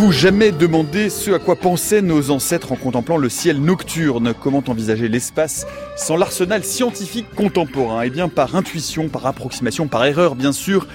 Vous jamais demandé ce à quoi pensaient nos ancêtres en contemplant le ciel nocturne Comment envisager l'espace sans l'arsenal scientifique contemporain? Eh bien par intuition, par approximation, par erreur bien sûr.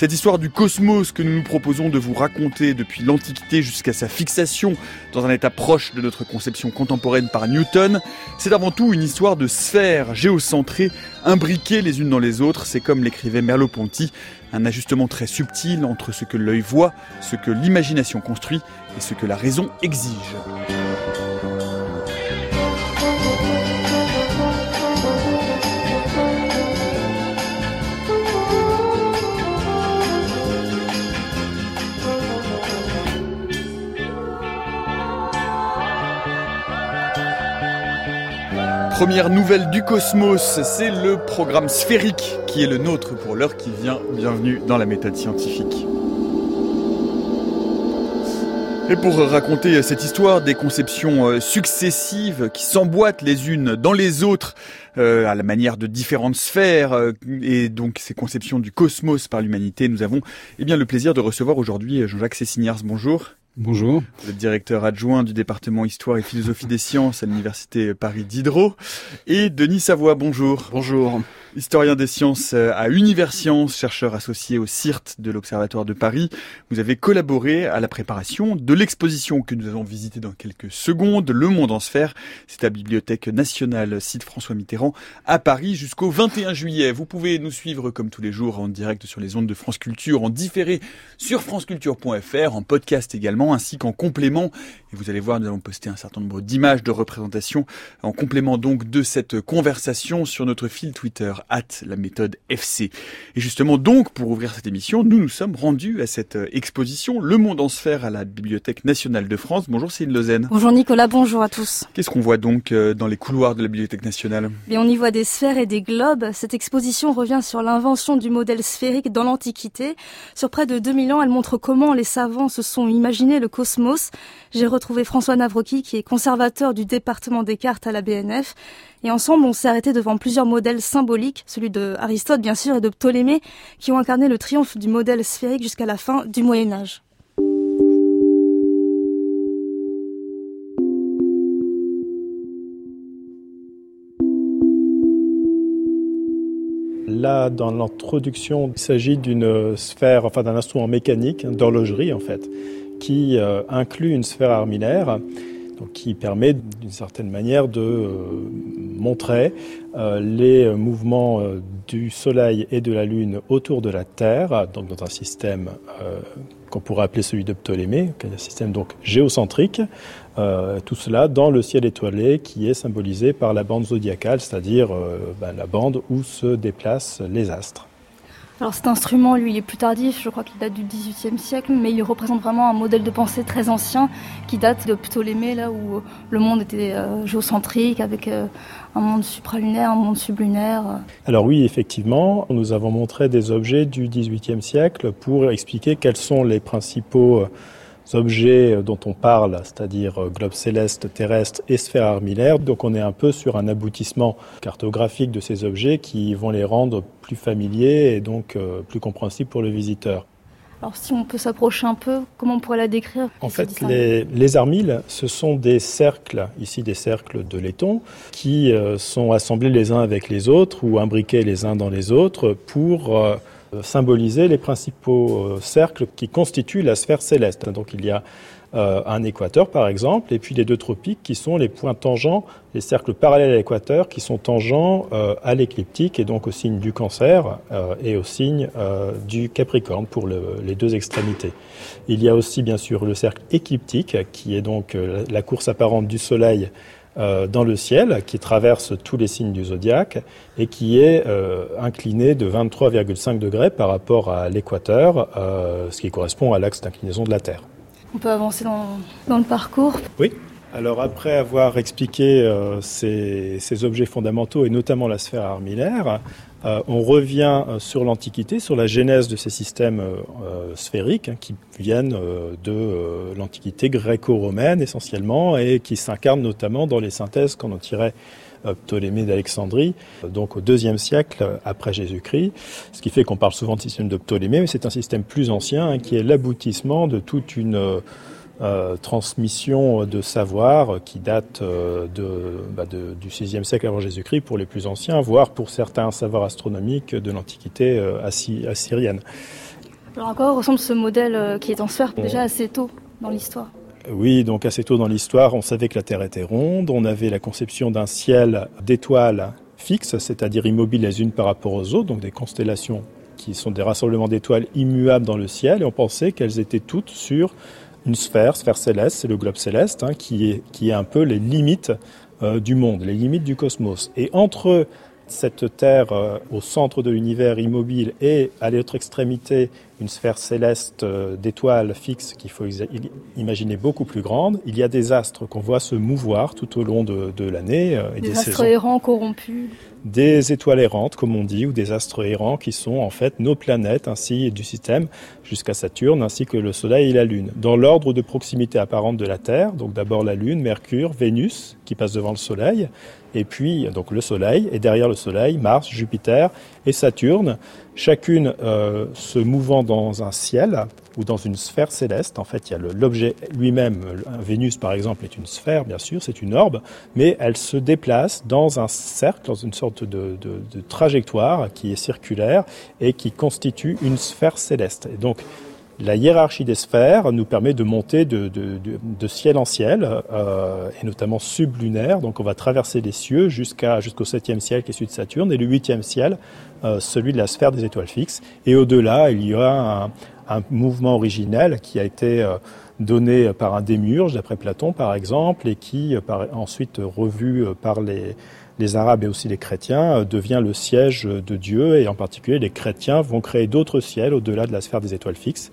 Cette histoire du cosmos que nous nous proposons de vous raconter depuis l'Antiquité jusqu'à sa fixation dans un état proche de notre conception contemporaine par Newton, c'est avant tout une histoire de sphères géocentrées, imbriquées les unes dans les autres. C'est comme l'écrivait Merleau-Ponty, un ajustement très subtil entre ce que l'œil voit, ce que l'imagination construit et ce que la raison exige. Première nouvelle du cosmos, c'est le programme sphérique qui est le nôtre pour l'heure qui vient. Bienvenue dans la méthode scientifique. Et pour raconter cette histoire des conceptions euh, successives qui s'emboîtent les unes dans les autres euh, à la manière de différentes sphères euh, et donc ces conceptions du cosmos par l'humanité, nous avons eh bien le plaisir de recevoir aujourd'hui Jean-Jacques Cessignars. Bonjour. Bonjour. Vous êtes directeur adjoint du département Histoire et Philosophie des Sciences à l'Université Paris Diderot. Et Denis Savoie, bonjour. Bonjour historien des sciences euh, à Universcience, chercheur associé au CIRT de l'Observatoire de Paris. Vous avez collaboré à la préparation de l'exposition que nous allons visiter dans quelques secondes, Le Monde en Sphère. C'est à Bibliothèque nationale, site François Mitterrand, à Paris jusqu'au 21 juillet. Vous pouvez nous suivre comme tous les jours en direct sur les ondes de France Culture, en différé sur franceculture.fr, en podcast également, ainsi qu'en complément. Et vous allez voir, nous allons poster un certain nombre d'images de représentation en complément donc de cette conversation sur notre fil Twitter hâte la méthode FC. Et justement donc, pour ouvrir cette émission, nous nous sommes rendus à cette euh, exposition Le Monde en sphère à la Bibliothèque nationale de France. Bonjour Céline Lausanne. Bonjour Nicolas, bonjour à tous. Qu'est-ce qu'on voit donc euh, dans les couloirs de la Bibliothèque nationale? Et On y voit des sphères et des globes. Cette exposition revient sur l'invention du modèle sphérique dans l'Antiquité. Sur près de 2000 ans, elle montre comment les savants se sont imaginés le cosmos. J'ai retrouvé François Navroki, qui est conservateur du département des cartes à la BNF. Et ensemble, on s'est arrêté devant plusieurs modèles symboliques, celui de Aristote bien sûr et de Ptolémée, qui ont incarné le triomphe du modèle sphérique jusqu'à la fin du Moyen Âge. Là, dans l'introduction, il s'agit d'une sphère, enfin d'un instrument mécanique, d'horlogerie en fait, qui euh, inclut une sphère armillaire qui permet d'une certaine manière de euh, montrer euh, les mouvements du Soleil et de la Lune autour de la Terre, donc dans un système qu'on pourrait appeler celui de Ptolémée, un système donc géocentrique, tout cela dans le ciel étoilé qui est symbolisé par la bande zodiacale, c'est-à-dire ben, la bande où se déplacent les astres. Alors cet instrument, lui, il est plus tardif, je crois qu'il date du XVIIIe siècle, mais il représente vraiment un modèle de pensée très ancien qui date de Ptolémée, là où le monde était euh, géocentrique, avec euh, un monde supralunaire, un monde sublunaire. Alors oui, effectivement, nous avons montré des objets du XVIIIe siècle pour expliquer quels sont les principaux euh, objets dont on parle, c'est-à-dire euh, globe céleste, terrestre et sphère armillaire. Donc on est un peu sur un aboutissement cartographique de ces objets qui vont les rendre plus familiers et donc euh, plus compréhensibles pour le visiteur. Alors si on peut s'approcher un peu, comment on pourrait la décrire En fait, les, les, armilles, ce sont des cercles, ici des cercles de laiton, qui euh, sont assemblés les uns avec les autres ou imbriqués les uns dans les autres pour euh, symboliser les principaux euh, cercles qui constituent la sphère céleste. Donc il y a euh, un équateur par exemple, et puis les deux tropiques qui sont les points tangents, les cercles parallèles à l'équateur qui sont tangents à l'écliptique et donc au signe du cancer et au signe du capricorne pour les deux extrémités. Il y a aussi bien sûr le cercle écliptique qui est donc la course apparente du Soleil euh, dans le ciel, qui traverse tous les signes du zodiaque et qui est euh, incliné de 23,5 degrés par rapport à l'équateur, euh, ce qui correspond à l'axe d'inclinaison de la Terre. On peut avancer dans, dans le parcours? Oui. Alors après avoir expliqué ces, ces, objets fondamentaux et notamment la sphère armillaire, euh, on revient euh, sur l'Antiquité, sur la genèse de ces systèmes euh, sphériques hein, qui viennent de l'Antiquité gréco-romaine essentiellement et qui s'incarnent notamment dans les synthèses qu'on en tirait Ptolémée d'Alexandrie, donc au deuxième siècle après Jésus-Christ, ce qui fait qu'on parle souvent de système de Ptolémée, mais c'est un système plus ancien hein, qui est l'aboutissement de toute une euh, transmission de savoir qui date euh, bah, de, du VIe siècle avant Jésus-Christ pour les plus anciens, voire pour certains savoirs astronomiques de l'Antiquité euh, assyrienne. Alors à quoi ressemble ce modèle qui est en sphère déjà assez tôt dans l'histoire? Oui, donc assez tôt dans l'histoire, on savait que la Terre était ronde, on avait la conception d'un ciel d'étoiles fixes, c'est-à-dire immobiles les unes par rapport aux autres, donc des constellations qui sont des rassemblements d'étoiles immuables dans le ciel, et on pensait qu'elles étaient toutes sur une sphère, sphère céleste, c'est le globe céleste, hein, qui, est, qui est un peu les limites euh, du monde, les limites du cosmos. Et entre cette Terre euh, au centre de l'univers immobile et à l'autre extrémité une sphère céleste euh, d'étoiles fixes qu'il faut imaginer beaucoup plus grande, il y a des astres qu'on voit se mouvoir tout au long de, l'année. et des, astres errants corrompus des étoiles errantes, comme on dit, ou des astres errants qui sont en fait nos planètes ainsi du système jusqu'à Saturne, ainsi que le Soleil et la Lune. Dans l'ordre de proximité apparente de la Terre, donc d'abord la Lune, Mercure, Vénus, qui passe devant le Soleil, et puis donc le Soleil, et derrière le Soleil, Mars, Jupiter et Saturne, chacune euh, se mouvant dans un ciel ou dans une sphère céleste. En fait, il y a l'objet lui-même. Vénus, par exemple, est une sphère, bien sûr, c'est une orbe, mais elle se déplace dans un cercle, dans une sorte de, trajectoire qui est circulaire et qui constitue une sphère céleste. Et donc, la hiérarchie des sphères nous permet de monter de, ciel en ciel, euh, et notamment sublunaire. Donc on va traverser les cieux jusqu'à jusqu'au septième ciel qui est celui de Saturne, et le huitième ciel, euh, celui de la sphère des étoiles fixes. Et au-delà, il y a un, mouvement originel qui a été euh, donné par un démiurge, d'après Platon par exemple, et qui, ensuite revu par les, les Arabes et aussi les chrétiens, devient le siège de Dieu, et en particulier les chrétiens vont créer d'autres ciels au-delà de la sphère des étoiles fixes.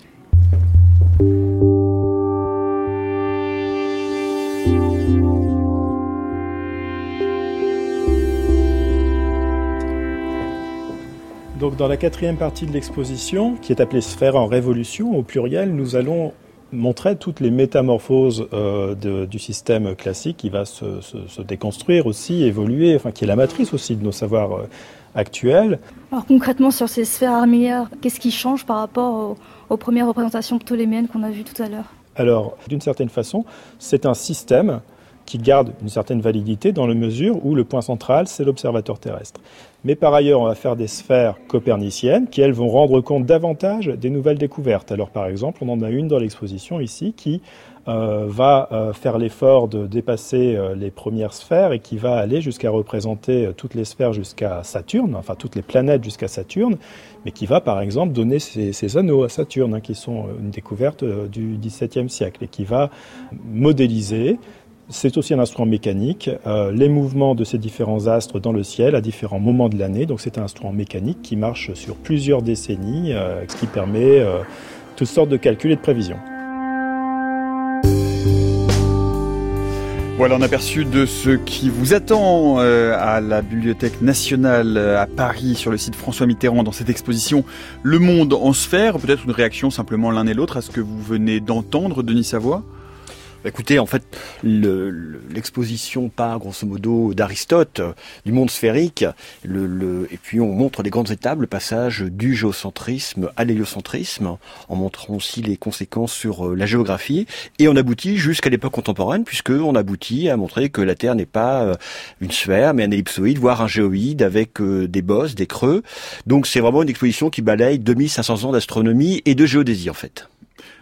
Donc dans la quatrième partie de l'exposition, qui est appelée Sphère en révolution au pluriel, nous allons montrer toutes les métamorphoses euh, du système classique qui va se, déconstruire aussi, évoluer, enfin qui est la matrice aussi de nos savoirs euh, actuels. Alors concrètement sur ces sphères armillaires, qu'est-ce qui change par rapport aux premières représentations ptoléméennes qu'on a vues tout à l'heure? Alors d'une certaine façon, c'est un système qui garde une certaine validité dans la mesure où le point central, c'est l'observateur terrestre. Mais par ailleurs, on va faire des sphères coperniciennes qui, elles, vont rendre compte davantage des nouvelles découvertes. Alors par exemple, on en a une dans l'exposition ici qui euh, va euh, faire l'effort de dépasser euh, les premières sphères et qui va aller jusqu'à représenter toutes les sphères jusqu'à Saturne, enfin toutes les planètes jusqu'à Saturne, mais qui va par exemple donner ces, anneaux à Saturne, hein, qui sont une découverte du XVIIe siècle, et qui va modéliser c'est aussi un instrument mécanique, euh, les mouvements de ces différents astres dans le ciel à différents moments de l'année. Donc c'est un instrument mécanique qui marche sur plusieurs décennies, euh, ce qui permet euh, toutes sortes de calculs et de prévisions. Voilà un aperçu de ce qui vous attend à la Bibliothèque nationale à Paris sur le site François Mitterrand dans cette exposition Le Monde en sphère. Peut-être une réaction simplement l'un et l'autre à ce que vous venez d'entendre, Denis Savoie? Écoutez, en fait, l'exposition part grosso modo d'Aristote, du monde sphérique, le, et puis on montre les grandes étapes, le passage du géocentrisme à l'héliocentrisme, en montrant aussi les conséquences sur euh, la géographie, et on aboutit jusqu'à l'époque contemporaine, puisque on aboutit à montrer que la Terre n'est pas euh, une sphère, mais un ellipsoïde, voire un géoïde avec euh, des bosses, des creux. Donc c'est vraiment une exposition qui balaye 2500 ans d'astronomie et de géodésie en fait.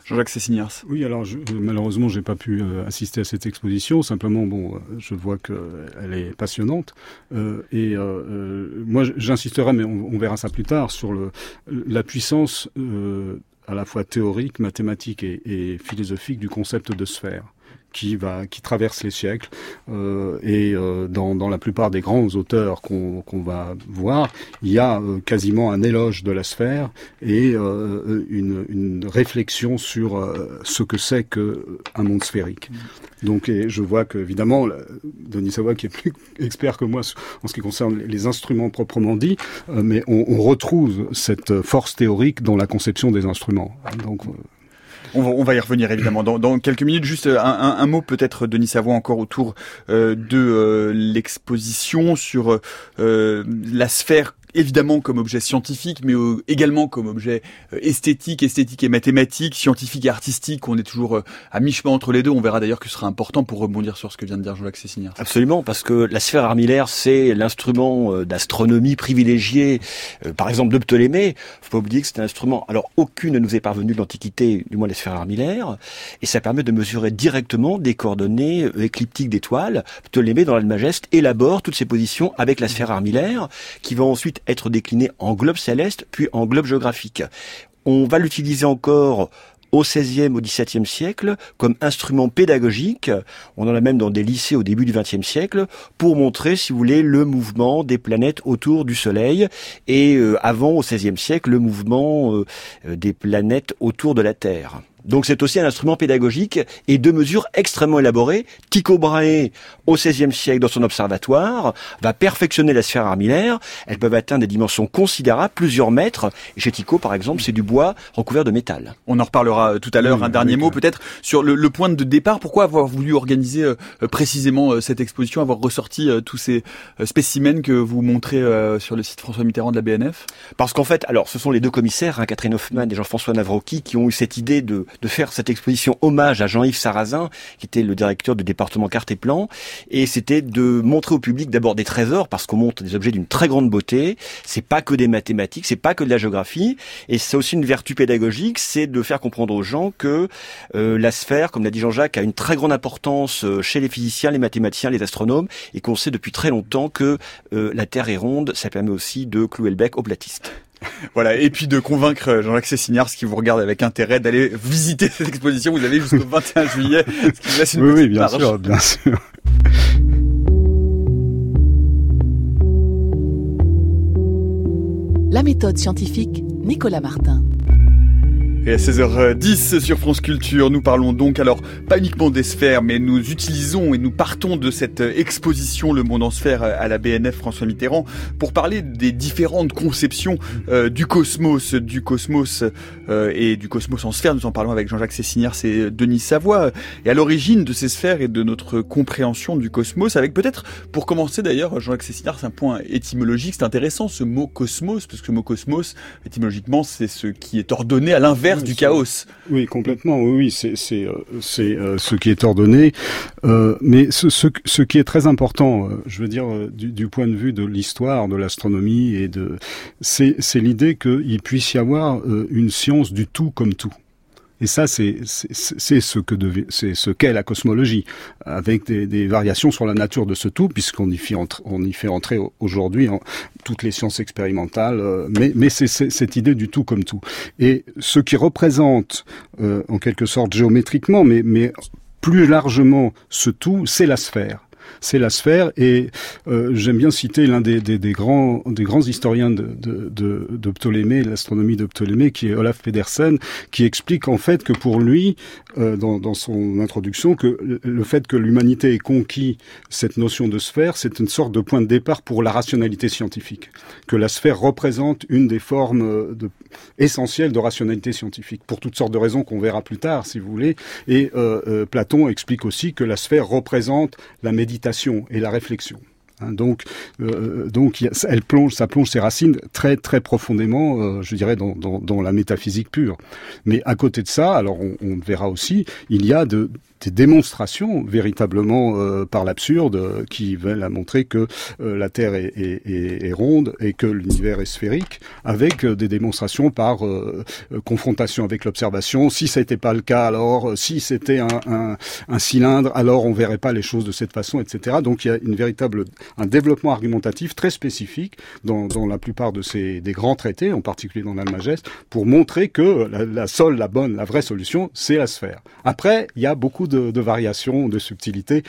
Jean-Jacques Cessignars. Oui, alors je, malheureusement, j'ai pas pu euh, assister à cette exposition. Simplement, bon, euh, je vois qu'elle est passionnante. Euh, et moi, j'insisterai, mais on, verra ça plus tard, sur le, la puissance à la fois théorique, mathématique et, et philosophique du concept de sphère qui va qui traverse les siècles euh, et euh, dans, dans la plupart des grands auteurs qu'on qu'on va voir, il y a euh, quasiment un éloge de la sphère et euh, une, une réflexion sur euh, ce que c'est que un monde sphérique. Donc et je vois que évidemment Denis Savoie qui est plus expert que moi en ce qui concerne les instruments proprement dit, mais on, on retrouve cette force théorique dans la conception des instruments. Donc on va, y revenir évidemment dans, quelques minutes. Juste un, mot peut-être, Denis Savoie, encore autour euh, de euh, l'exposition sur euh, la sphère évidemment comme objet scientifique, mais également comme objet esthétique, esthétique et mathématique, scientifique et artistique. On est toujours à mi-chemin entre les deux. On verra d'ailleurs que ce sera important pour rebondir sur ce que vient de dire Jean-Jacques. Absolument, parce que la sphère armillaire, c'est l'instrument d'astronomie privilégié, par exemple de Ptolémée. Faut pas oublier que c'est un instrument. Alors aucune ne nous est parvenue de l'Antiquité, du moins les sphères armillaires, et ça permet de mesurer directement des coordonnées écliptiques d'étoiles. Ptolémée, dans l'Almageste, élabore toutes ces positions avec la sphère armillaire, qui va ensuite être déclinée en globe céleste, puis en globe géographique. On va l'utiliser encore au XVIe, au XVIIe siècle comme instrument pédagogique. On en a même dans des lycées au début du XXe siècle pour montrer, si vous voulez, le mouvement des planètes autour du Soleil et euh, avant au XVIe siècle le mouvement euh, des planètes autour de la Terre. Donc c'est aussi un instrument pédagogique et deux mesures extrêmement élaborées. Tycho Brahe, au XVIe siècle, dans son observatoire, va perfectionner la sphère armillaire. Elles peuvent atteindre des dimensions considérables, plusieurs mètres. Et chez Tycho, par exemple, c'est du bois recouvert de métal. On en reparlera euh, tout à l'heure. un dernier mot peut-être sur le, point de départ. Pourquoi avoir voulu organiser euh, euh, précisément cette exposition, avoir ressorti tous ces spécimens que vous montrez sur le site François Mitterrand de la BNF Parce qu'en fait, alors ce sont les deux commissaires, hein, Catherine Hoffman et Jean-François Navroki, qui ont eu cette idée de de faire cette exposition hommage à Jean-Yves Sarrazin, qui était le directeur du département carte et plan, et c'était de montrer au public d'abord des trésors, parce qu'on montre des objets d'une très grande beauté. C'est pas que des mathématiques, c'est pas que de la géographie, et c'est aussi une vertu pédagogique, c'est de faire comprendre aux gens que euh, la sphère, comme l'a dit Jean-Jacques, a une très grande importance euh, chez les physiciens, les mathématiciens, les astronomes, et qu'on sait depuis très longtemps que euh, la Terre est ronde. Ça permet aussi de clouer le bec aux platistes. Voilà, et puis de convaincre Jean-Jacques Cessignard, ce qui vous regarde avec intérêt, d'aller visiter cette exposition. Vous avez jusqu'au 21 juillet, ce qui laisse une oui, oui, bien sûr, bien sûr. La méthode scientifique, Nicolas Martin. Et à 16h10 sur France Culture, nous parlons donc alors pas uniquement des sphères, mais nous utilisons et nous partons de cette exposition Le Monde en sphère à la BNF François Mitterrand pour parler des différentes conceptions euh, du cosmos, du cosmos euh, et du cosmos en sphère. Nous en parlons avec Jean-Jacques Cessinière, c'est Denis Savoie, et à l'origine de ces sphères et de notre compréhension du cosmos, avec peut-être, pour commencer d'ailleurs, Jean-Jacques Cessinière, c'est un point étymologique, c'est intéressant ce mot cosmos, parce que ce mot cosmos, étymologiquement, c'est ce qui est ordonné à l'inverse du chaos. Oui, complètement. Oui, c'est c'est euh, c'est euh, ce qui est ordonné, euh, mais ce, ce, ce qui est très important, je veux dire du, du point de vue de l'histoire de l'astronomie et de c'est c'est l'idée qu'il puisse y avoir une science du tout comme tout. Et ça, c'est ce que c'est ce qu'est la cosmologie, avec des, des, variations sur la nature de ce tout, puisqu'on y fait entrer, on y fait entrer aujourd'hui toutes les sciences expérimentales. Euh, mais, mais c'est cette idée du tout comme tout. Et ce qui représente, euh, en quelque sorte géométriquement, mais, mais plus largement ce tout, c'est la sphère c'est la sphère. Et euh, j'aime bien citer l'un des, grands, des grands historiens de, de, Ptolémée, l'astronomie de Ptolémée, qui est Olaf Pedersen, qui explique en fait que pour lui, euh, dans, son introduction, que le fait que l'humanité ait conquis cette notion de sphère, c'est une sorte de point de départ pour la rationalité scientifique. Que la sphère représente une des formes euh, essentielles de rationalité scientifique, pour toutes sortes de raisons qu'on verra plus tard, si vous voulez. Et Platon explique aussi que la sphère représente la méditation et la réflexion. Hein, donc, euh, donc elle plonge, ça plonge ses racines très très profondément, euh, je dirais, dans, la métaphysique pure. Mais à côté de ça, alors on verra aussi, il y a de, des démonstrations véritablement euh, par l'absurde qui veulent montrer que euh, la Terre est, ronde et que l'univers est sphérique, avec euh, des démonstrations par confrontation avec l'observation. Si ça n'était pas le cas, alors si c'était un, cylindre, alors on verrait pas les choses de cette façon, etc. Donc il y a une véritable un développement argumentatif très spécifique dans, la plupart de ces des grands traités, en particulier dans l'Almageste, pour montrer que la seule, la bonne, la vraie solution, c'est la sphère. Après, il y a beaucoup de, variations, de subtilités.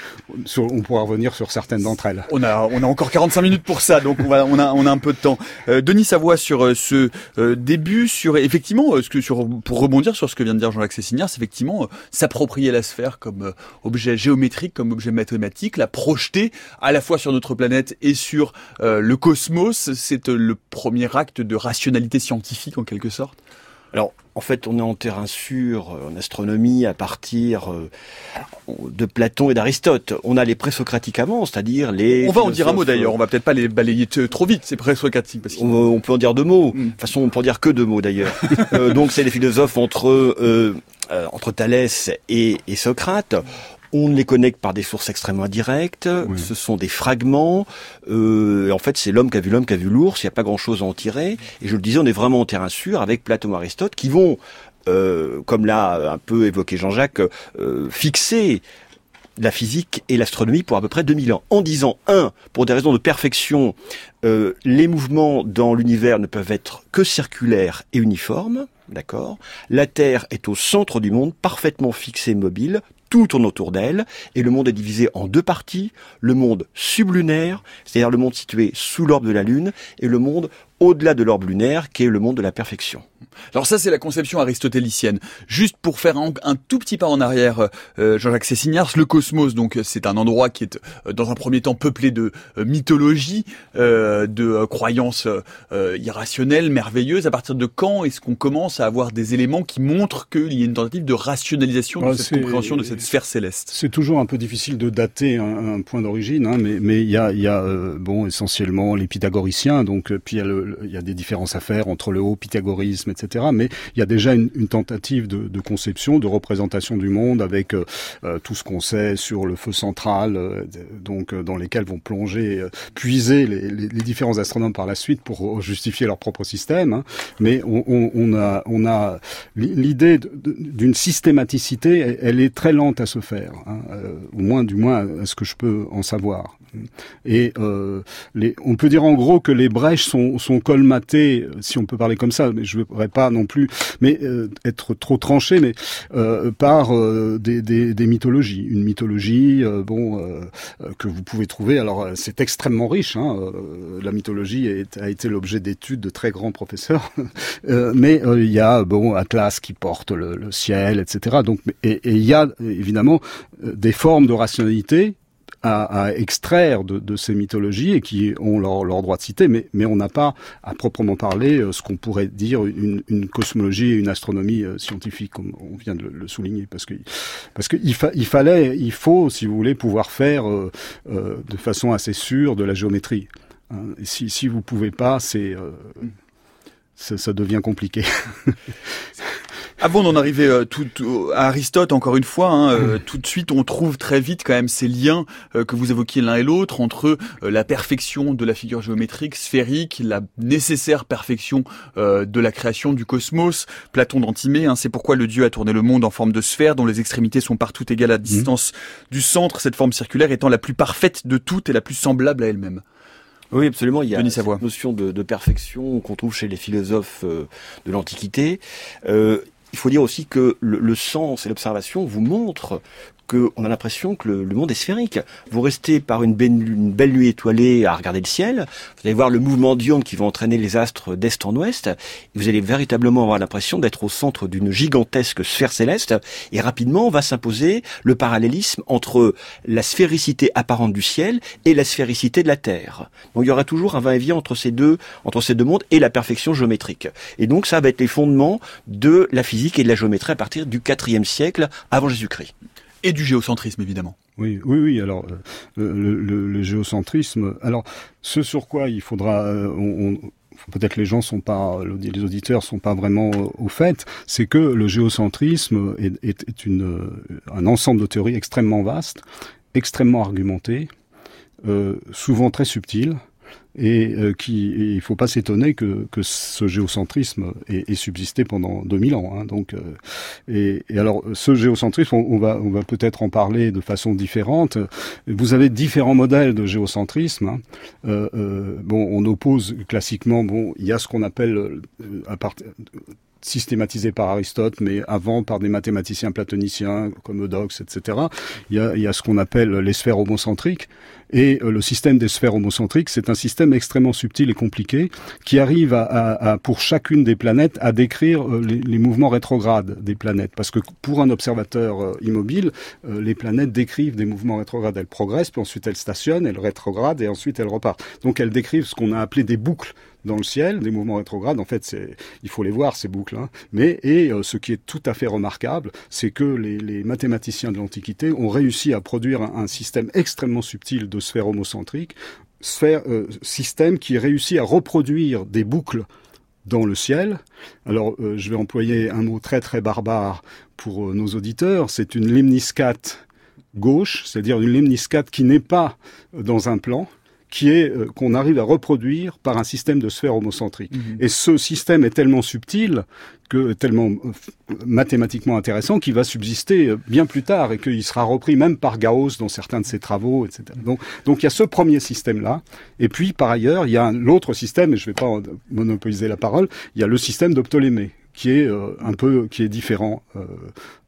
On pourra revenir sur certaines d'entre elles. On a, on a encore 45 minutes pour ça, donc on, va, on, a, on a un peu de temps. Euh, Denis Savoie, sur euh, ce euh, début, sur effectivement, euh, ce que, sur, pour rebondir sur ce que vient de dire Jean-Jacques Cessinière, c'est effectivement euh, s'approprier la sphère comme objet géométrique, comme objet mathématique, la projeter à la fois sur notre planète et sur le cosmos. C'est le premier acte de rationalité scientifique en quelque sorte. Alors, en fait, on est en terrain sûr euh, en astronomie à partir euh, de Platon et d'Aristote. On a les présocratiques avant, c'est-à-dire les. On va en dire un mot d'ailleurs. On va peut-être pas les balayer trop vite, ces présocratiques. Parce on, peut en dire deux mots. Mm. De toute façon, on peut en dire que deux mots d'ailleurs. euh, donc, c'est les philosophes entre euh, entre Thalès et, et Socrate. On les connecte par des sources extrêmement indirectes. Ce sont des fragments. Euh, en fait, c'est l'homme qui a vu l'homme qui a vu l'ours. Il n'y a pas grand-chose à en tirer. Et je le disais, on est vraiment en terrain sûr avec Platon et Aristote qui vont, euh, comme l'a un peu évoqué Jean-Jacques, euh, fixer la physique et l'astronomie pour à peu près 2000 ans, en disant, un, pour des raisons de perfection, euh, les mouvements dans l'univers ne peuvent être que circulaires et uniformes, d'accord? La Terre est au centre du monde, parfaitement fixée, mobile, tout tourne autour d'elle, et le monde est divisé en deux parties, le monde sublunaire, c'est-à-dire le monde situé sous l'orbe de la Lune, et le monde au-delà de l'orbe lunaire, qui est le monde de la perfection. Alors ça, c'est la conception aristotélicienne. Juste pour faire un, tout petit pas en arrière, euh, Jean-Jacques Cessignars, le cosmos, donc c'est un endroit qui est euh, dans un premier temps peuplé de euh, mythologie, de croyances irrationnelles, merveilleuses. À partir de quand est-ce qu'on commence à avoir des éléments qui montrent qu'il y a une tentative de rationalisation de cette compréhension de cette sphère céleste? C'est toujours un peu difficile de dater un, point d'origine, hein, mais il y a, y a bon essentiellement les pythagoriciens, donc puis il y, a il y a des différences à faire entre le haut pythagorisme, etc mais il y a déjà une, tentative de, conception, de représentation du monde avec euh, euh, tout ce qu'on sait sur le feu central, euh, donc dans lesquels vont plonger, puiser les, différents astronomes par la suite pour justifier leur propre système. Hein. Mais on, a, l'idée d'une systématicité, elle, est très lente à se faire, hein, au moins du moins à ce que je peux en savoir. Et euh, les, on peut dire en gros que les brèches sont, sont colmatées, si on peut parler comme ça, mais je ne voudrais pas non plus mais euh, être trop tranché, mais euh, par euh, des, des, des, mythologies. Une mythologie, euh, bon, que vous pouvez trouver. Alors c'est extrêmement riche. Hein, la mythologie est, a été l'objet d'études de très grands professeurs, mais il y a bon Atlas qui porte le, le ciel, etc. Donc et il y a évidemment des formes de rationalité à, extraire de, ces mythologies et qui ont leur, droit de citer, mais, on n'a pas à proprement parler euh, ce qu'on pourrait dire une, cosmologie et une astronomie euh, scientifique, comme on vient de le, souligner, parce que parce qu'il il fallait, il faut, si vous voulez, pouvoir faire euh, de façon assez sûre de la géométrie. Hein. Si si vous pouvez pas, c'est ça, devient compliqué. Avant d'en arriver euh, tout, à Aristote, encore une fois, hein, euh, tout de suite, on trouve très vite quand même ces liens euh, que vous évoquiez l'un et l'autre entre la perfection de la figure géométrique sphérique, la nécessaire perfection de la création du cosmos. Platon d'Antimée, hein, c'est pourquoi le dieu a tourné le monde en forme de sphère dont les extrémités sont partout égales à distance du centre, cette forme circulaire étant la plus parfaite de toutes et la plus semblable à elle-même. Oui, absolument. Il y a cette notion de, de perfection qu'on trouve chez les philosophes de l'Antiquité. Euh, il faut dire aussi que le, sens et l'observation vous montrent qu'on a l'impression que le, monde est sphérique. Vous restez par une belle, une belle, nuit étoilée à regarder le ciel, vous allez voir le mouvement d'iondes qui va entraîner les astres d'est en ouest, et vous allez véritablement avoir l'impression d'être au centre d'une gigantesque sphère céleste, et rapidement va s'imposer le parallélisme entre la sphéricité apparente du ciel et la sphéricité de la Terre. Donc il y aura toujours un va-et-vient entre ces deux, entre ces deux mondes et la perfection géométrique. Et donc ça va être les fondements de la physique et de la géométrie à partir du IVe siècle avant Jésus-Christ et du géocentrisme évidemment. Oui, oui, oui. Alors euh, le, géocentrisme. Alors ce sur quoi il faudra, euh, peut-être les gens sont pas, les auditeurs sont pas vraiment au fait, c'est que le géocentrisme est, une, un ensemble de théories extrêmement vaste, extrêmement argumenté, euh, souvent très subtil et euh, qui il faut pas s'étonner que, que ce géocentrisme ait, subsisté pendant 2000 ans. Hein, donc, euh, et, et, alors ce géocentrisme, on, va on va peut-être en parler de façon différente. Vous avez différents modèles de géocentrisme. Hein. Euh, euh bon, on oppose classiquement, bon, il y a ce qu'on appelle euh, à part, systématisé par Aristote, mais avant par des mathématiciens platoniciens comme Eudoxe, etc. Il y a, il y a ce qu'on appelle les sphères homocentriques. Et euh, le système des sphères homocentriques, c'est un système extrêmement subtil et compliqué qui arrive à, à, pour chacune des planètes à décrire euh, les, les, mouvements rétrogrades des planètes. Parce que pour un observateur euh, immobile, les planètes décrivent des mouvements rétrogrades. Elles progressent, puis ensuite elles stationnent, elles rétrogradent et ensuite elles repartent. Donc elles décrivent ce qu'on a appelé des boucles dans le ciel, des mouvements rétrogrades. En fait, il faut les voir ces boucles. Hein. Mais et euh, ce qui est tout à fait remarquable, c'est que les, mathématiciens de l'Antiquité ont réussi à produire un, système extrêmement subtil de sphères homocentriques, sphère, euh, système qui réussit à reproduire des boucles dans le ciel. Alors, euh, je vais employer un mot très très barbare pour nos auditeurs. C'est une limniscate gauche, c'est-à-dire une limniscate qui n'est pas dans un plan, qui est euh, qu'on arrive à reproduire par un système de sphères homocentriques. Mhm. Et ce système est tellement subtil que tellement euh, mathématiquement intéressant qu'il va subsister euh, bien plus tard et qu'il sera repris même par Gauss dans certains de ses travaux, etc. Donc, donc il y a ce premier système-là. Et puis, par ailleurs, il y a l'autre système, et je ne vais pas monopoliser la parole, il y a le système de Ptolémée qui est un peu qui est différent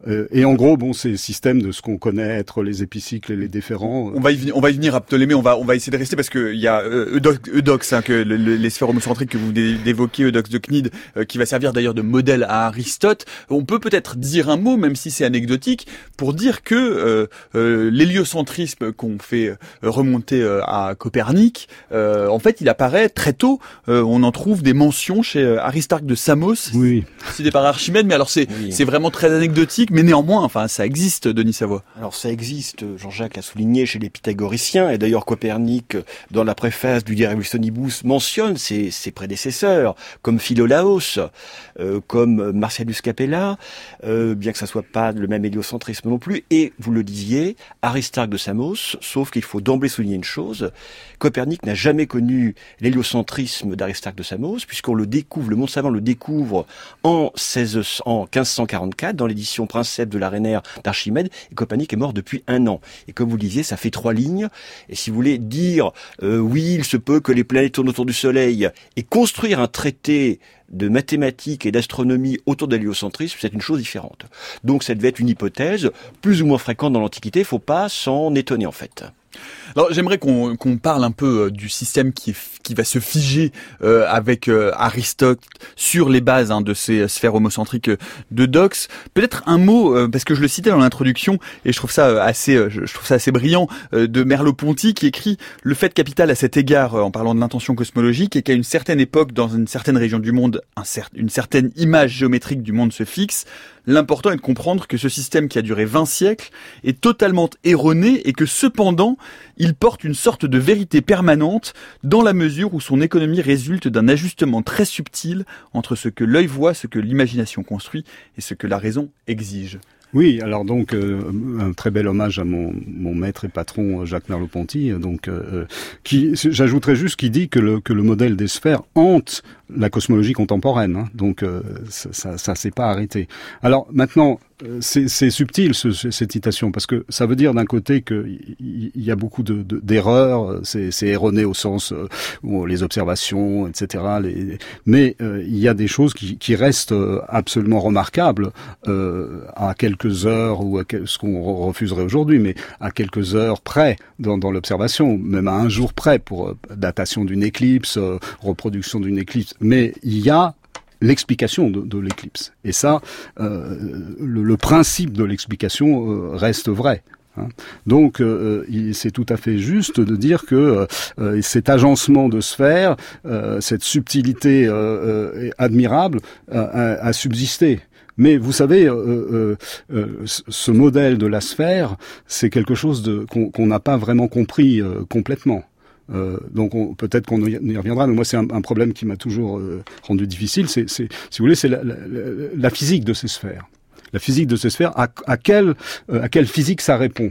euh, et en gros, bon, c'est le système de ce qu'on connaît être les épicycles et les déférents. On va y venir, on va y venir à Ptolémée. On va, on va essayer de rester parce que il y a euh, Eudox, hein, que les sphères homocentriques que vous évoquez, Eudox de Cnide, euh, qui va servir d'ailleurs de modèle à Aristote. On peut peut-être dire un mot, même si c'est anecdotique, pour dire que l'héliocentrisme qu'on fait remonter à Copernic, en fait, il apparaît très tôt. on en trouve des mentions chez Aristarque de Samos, oui. Cité par Archimède, mais alors c'est, c'est vraiment très anecdotique mais néanmoins, enfin, ça existe, Denis Savoie. Alors ça existe, Jean-Jacques l'a souligné chez les pythagoriciens, et d'ailleurs Copernic, dans la préface du De Revolutionibus, mentionne ses, ses prédécesseurs, comme Philolaos, euh, comme Marcellus Capella, euh, bien que ça soit pas le même héliocentrisme non plus, et vous le disiez, Aristarque de Samos, sauf qu'il faut d'emblée souligner une chose, Copernic n'a jamais connu l'héliocentrisme d'Aristarque de Samos, puisqu'on le découvre, le monde savant le découvre en, 16, en 1544 dans l'édition Princeps de l'arénaire d'Archimède, et Copernic est mort depuis un an. Et comme vous le disiez, ça fait trois lignes, et si vous voulez dire, euh, oui, il se peut que les planètes tournent autour du Soleil, et construire un traité de mathématiques et d'astronomie autour de l'héliocentrisme, c'est une chose différente. Donc ça devait être une hypothèse plus ou moins fréquente dans l'Antiquité, faut pas s'en étonner en fait. Alors j'aimerais qu'on parle un peu euh, du système qui, qui va se figer euh, avec euh, Aristote sur les bases hein, de ces sphères homocentriques de Dox. Peut-être un mot parce que je le citais dans l'introduction et je trouve ça assez je, trouve ça assez brillant de Merleau-Ponty qui écrit le fait capital à cet égard en parlant de l'intention cosmologique et qu'à une certaine époque dans une certaine région du monde un une certaine image géométrique du monde se fixe L'important est de comprendre que ce système qui a duré 20 siècles est totalement erroné et que cependant, il porte une sorte de vérité permanente dans la mesure où son économie résulte d'un ajustement très subtil entre ce que l'œil voit, ce que l'imagination construit et ce que la raison exige. Oui, alors donc euh, un très bel hommage à mon, maître et patron Jacques Merleau-Ponty, donc euh, qui j'ajouterais juste qui dit que le modèle des sphères hante la cosmologie contemporaine. Hein. donc euh, ça, ça, s'est pas arrêté. Alors maintenant, euh, c'est subtil ce, cette citation parce que ça veut dire d'un côté qu'il y, a beaucoup d'erreurs, de, c'est erroné au sens où les observations, etc. Les, mais il y a des choses qui, qui restent absolument remarquables à quelques heures ou à ce qu'on refuserait aujourd'hui, mais à quelques heures près dans, dans l'observation, même à un jour près pour datation d'une éclipse, reproduction d'une éclipse mais il y a l'explication de, l'éclipse. Et ça, euh, le, principe de l'explication euh, reste vrai. Hein. Donc, euh, c'est tout à fait juste de dire que cet agencement de sphères, cette subtilité admirable, a, subsisté. Mais vous savez, ce modèle de la sphère, c'est quelque chose qu'on n'a pas vraiment compris complètement. Euh, donc peut-être qu'on y reviendra, mais moi c'est un, un, problème qui m'a toujours euh, rendu difficile. C'est, si vous voulez, c'est la, la, la, physique de ces sphères. La physique de ces sphères, à, à quelle, euh, à quelle physique ça répond?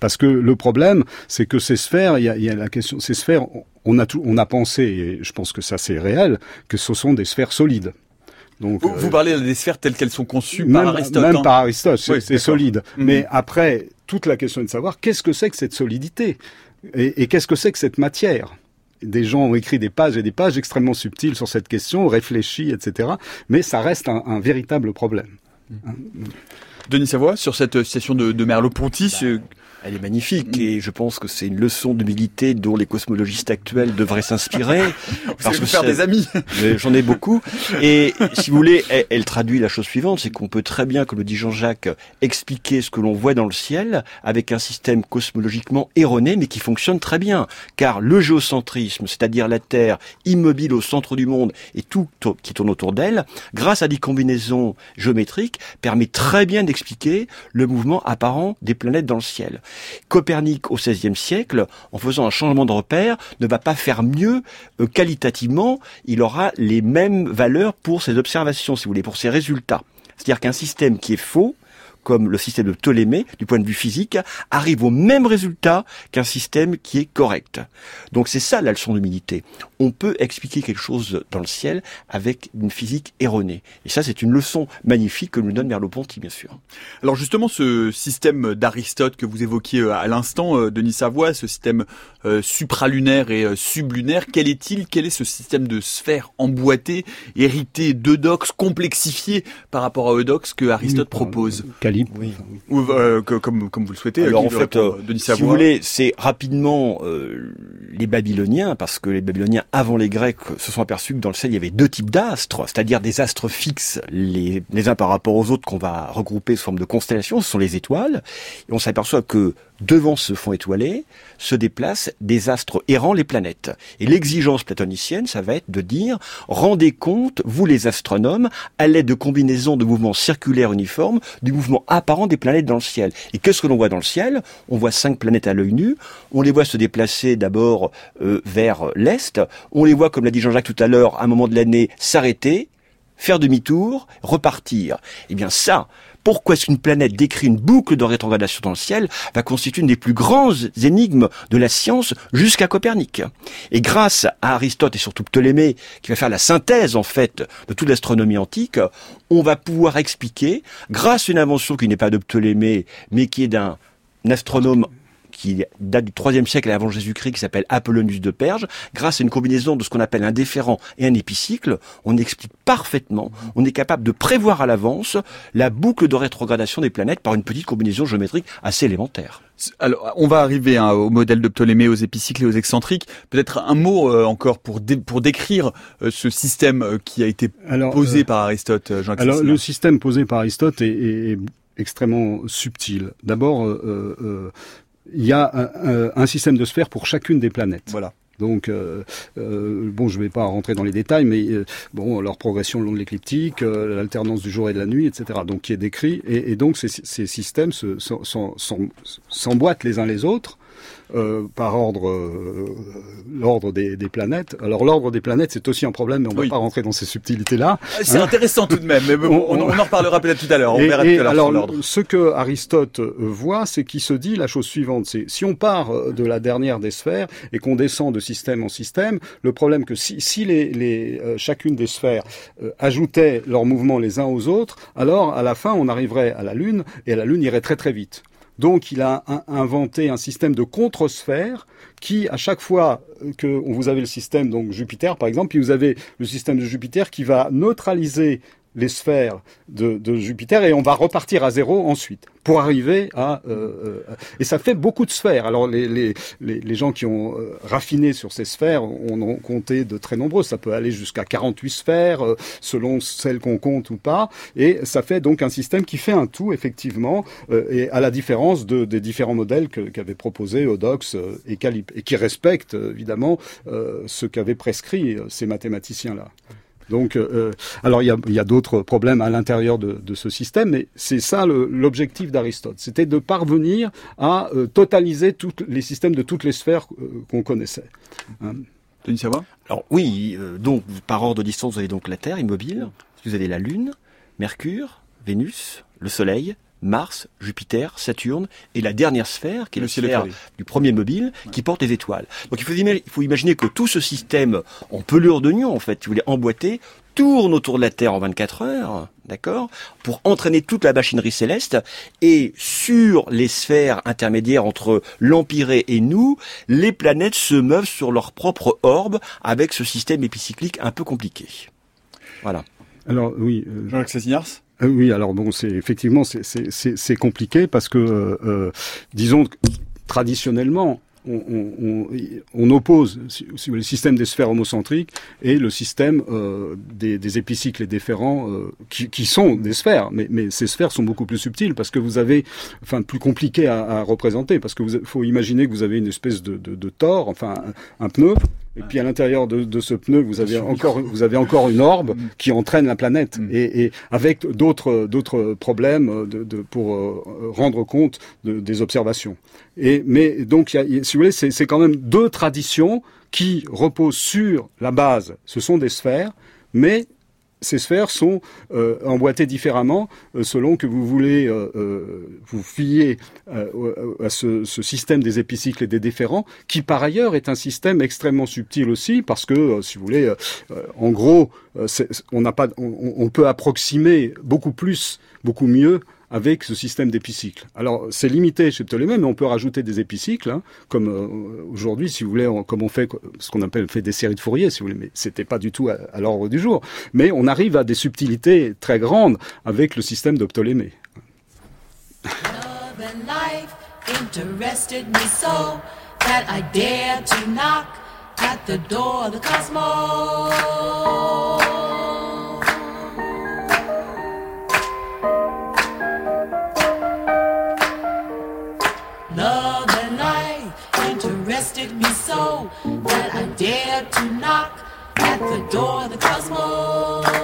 Parce que le problème, c'est que ces sphères, il y a, y a, la question, ces sphères, on a tout, on a pensé, et je pense que ça c'est réel, que ce sont des sphères solides. Donc, vous, vous, parlez des sphères telles qu'elles sont conçues par Aristote. Même hein. par Aristote, c'est solide. Mhm. Mais après, toute la question est de savoir qu'est-ce que c'est que cette solidité? Et, qu'est-ce que c'est que cette matière? Des gens ont écrit des pages et des pages extrêmement subtiles sur cette question, réfléchies, etc. Mais ça reste un, véritable problème. Denis Savoie, sur cette situation de, de Merleau-Ponty, Elle est magnifique et je pense que c'est une leçon d'humilité dont les cosmologistes actuels devraient s'inspirer. parce que faire des amis. J'en ai beaucoup. Et si vous voulez, elle, elle traduit la chose suivante, c'est qu'on peut très bien, comme le dit Jean-Jacques, expliquer ce que l'on voit dans le ciel avec un système cosmologiquement erroné, mais qui fonctionne très bien. Car le géocentrisme, c'est-à-dire la Terre immobile au centre du monde et tout qui tourne autour d'elle, grâce à des combinaisons géométriques, permet très bien d'expliquer le mouvement apparent des planètes dans le ciel. Copernic, au XVIe siècle, en faisant un changement de repère, ne va pas faire mieux euh, qualitativement. Il aura les mêmes valeurs pour ses observations, si vous voulez, pour ses résultats. C'est-à-dire qu'un système qui est faux, comme le système de Ptolémée, du point de vue physique, arrive au même résultat qu'un système qui est correct. Donc c'est ça la leçon d'humilité. On peut expliquer quelque chose dans le ciel avec une physique erronée. Et ça, c'est une leçon magnifique que nous donne Merleau-Ponty, bien sûr. Alors justement, ce système d'Aristote que vous évoquiez euh, à l'instant, euh, Denis Savoie, ce système euh, supralunaire et sublunaire, quel est-il? Quel est ce système de sphères emboîtées, hérité d'Eudox, complexifié par rapport à Eudox que Aristote propose? Oui. Ou, euh, comme, comme vous le souhaitez. Alors en fait, euh, si vous voulez, c'est rapidement euh, les Babyloniens, parce que les Babyloniens, avant les Grecs, se sont aperçus que dans le ciel, il y avait deux types d'astres, c'est-à-dire des astres fixes, les, les uns par rapport aux autres, qu'on va regrouper sous forme de constellations, ce sont les étoiles. Et on s'aperçoit que devant ce fond étoilé se déplacent des astres errants, les planètes. Et l'exigence platonicienne, ça va être de dire, rendez compte, vous les astronomes, à l'aide de combinaisons de mouvements circulaires uniformes, du mouvement apparent des planètes dans le ciel. Et qu'est-ce que l'on voit dans le ciel On voit cinq planètes à l'œil nu, on les voit se déplacer d'abord euh, vers l'est, on les voit, comme l'a dit Jean-Jacques tout à l'heure, à un moment de l'année, s'arrêter, faire demi-tour, repartir. Eh bien ça, pourquoi est-ce qu'une planète décrit une boucle de rétrogradation dans le ciel va constituer une des plus grandes énigmes de la science jusqu'à Copernic? Et grâce à Aristote et surtout Ptolémée, qui va faire la synthèse en fait de toute l'astronomie antique, on va pouvoir expliquer, grâce à une invention qui n'est pas de Ptolémée, mais qui est d'un astronome qui date du IIIe siècle avant Jésus-Christ, qui s'appelle Apollonius de Perge, grâce à une combinaison de ce qu'on appelle un déférent et un épicycle, on explique parfaitement, on est capable de prévoir à l'avance la boucle de rétrogradation des planètes par une petite combinaison géométrique assez élémentaire. Alors, on va arriver hein, au modèle de Ptolémée, aux épicycles et aux excentriques. Peut-être un mot euh, encore pour pour décrire euh, ce système euh, qui a été posé par Aristote. Jean alors, le système posé par Aristote est, est extrêmement subtil. D'abord, euh, il y a un, un, système de sphères pour chacune des planètes. Voilà. Donc, euh, euh, bon, je ne vais pas rentrer dans les détails, mais euh, bon, leur progression le long de l'écliptique, euh, l'alternance du jour et de la nuit, etc. Donc, qui est décrit, et, et donc ces, ces systèmes s'emboîtent les uns les autres euh, par ordre, euh, l'ordre des, des, planètes. Alors l'ordre des planètes, c'est aussi un problème, mais on ne va pas rentrer dans ces subtilités-là. Ah, c'est hein intéressant tout de même, mais on, on, on en reparlera peut-être tout à l'heure. On et, verra tout à l'heure alors, l'ordre. Ce que Aristote voit, c'est qu'il se dit la chose suivante, c'est si on part de la dernière des sphères et qu'on descend de système en système, le problème que si, si les, les euh, chacune des sphères euh, ajoutait leurs mouvements les uns aux autres, alors à la fin on arriverait à la Lune et la Lune irait très très vite. Donc il a inventé un système de contre-sphère qui, à chaque fois que vous avez le système, donc Jupiter par exemple, puis vous avez le système de Jupiter qui va neutraliser les sphères de, Jupiter et on va repartir à zéro ensuite pour arriver à euh, euh, et ça fait beaucoup de sphères. Alors les, les, les, gens qui ont euh, raffiné sur ces sphères on en compté de très nombreuses. Ça peut aller jusqu'à 48 sphères euh, selon celles qu'on compte ou pas et ça fait donc un système qui fait un tout effectivement euh, et à la différence de, des différents modèles qu'avaient proposé Eudox et Calip et qui respectent évidemment ce qu'avaient prescrit ces mathématiciens là. Donc, euh, alors il y a, y a d'autres problèmes à l'intérieur de, de, ce système, mais c'est ça l'objectif d'Aristote, c'était de parvenir à euh, totaliser toutes les systèmes de toutes les sphères euh, qu'on connaissait. Hein. Denis Savoie Alors oui, euh, donc par ordre de distance, vous avez donc la Terre immobile, vous avez la Lune, Mercure, Vénus, le Soleil, Mars, Jupiter, Saturne et la dernière sphère, qui est le la sphère étoilé. du premier mobile, ouais. qui porte les étoiles. Donc il faut, il faut, imaginer que tout ce système en pelure d'oignon, en fait, si vous voulez, emboîté, tourne autour de la Terre en 24 heures, d'accord, pour entraîner toute la machinerie céleste, et sur les sphères intermédiaires entre l'Empyrée et nous, les planètes se meuvent sur leur propre orbe avec ce système épicyclique un peu compliqué. Voilà. Alors oui, euh, Jean-Jacques Sassignars oui, alors bon, c'est effectivement c'est compliqué parce que disons traditionnellement on, on, oppose le système des sphères homocentriques et le système euh, des, épicycles et déférents euh, qui, sont des sphères, mais, mais, ces sphères sont beaucoup plus subtiles parce que vous avez, enfin, plus compliqué à, représenter parce que vous faut imaginer que vous avez une espèce de, de, de enfin, un pneu et puis à l'intérieur de, de, ce pneu, vous avez encore, vous avez encore une orbe mm. qui entraîne la planète, mm. et, et, avec d'autres d'autres problèmes de, de, pour euh, rendre compte des observations. Et mais donc, y a, si vous voulez, c'est quand même deux traditions qui reposent sur la base. Ce sont des sphères, mais ces sphères sont euh, emboîtées différemment euh, selon que vous voulez euh, vous fier à ce, système des épicycles et des déférents, qui par ailleurs est un système extrêmement subtil aussi, parce que, si vous voulez, en gros, on, peut approximer beaucoup plus, beaucoup mieux avec ce système d'épicycles. Alors c'est limité chez Ptolémée, mais on peut rajouter des épicycles, hein, comme euh, aujourd'hui, si vous voulez, comme on fait ce qu'on appelle fait des séries de Fourier, si vous voulez, mais c'était pas du tout à, l'ordre du jour. Mais on arrive à des subtilités très grandes avec le système de Ptolémée. Me so that I dared to knock at the door of the cosmos.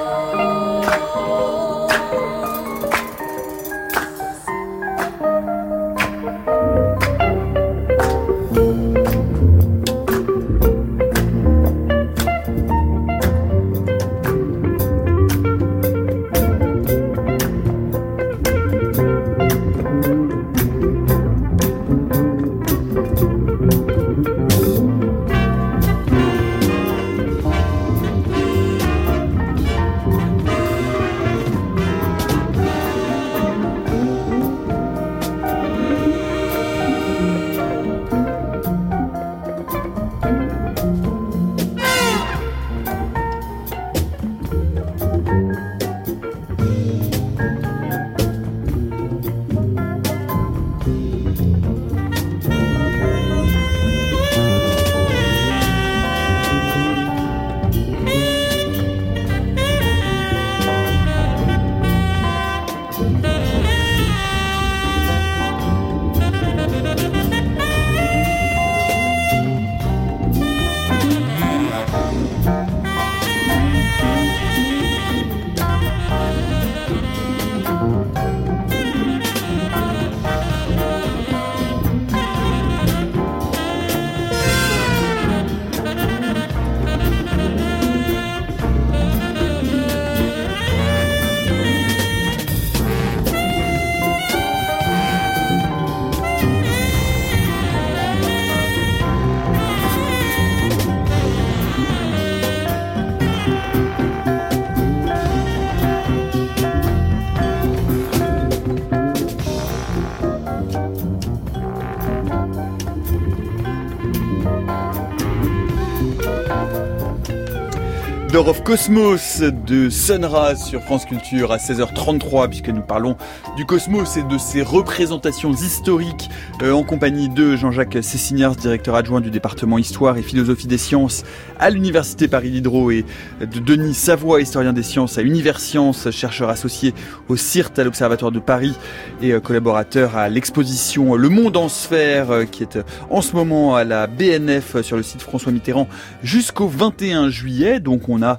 Of Cosmos de Sunra sur France Culture à 16h33 puisque nous parlons du cosmos et de ses représentations historiques euh, en compagnie de Jean-Jacques Cessignars, directeur adjoint du département Histoire et Philosophie des Sciences à l'Université Paris-Diderot et de Denis Savoie, historien des sciences à Universcience, chercheur associé au CIRT à l'Observatoire de Paris et euh, collaborateur à l'exposition Le Monde en sphère euh, qui est en ce moment à la BNF sur le site François Mitterrand jusqu'au 21 juillet. Donc on a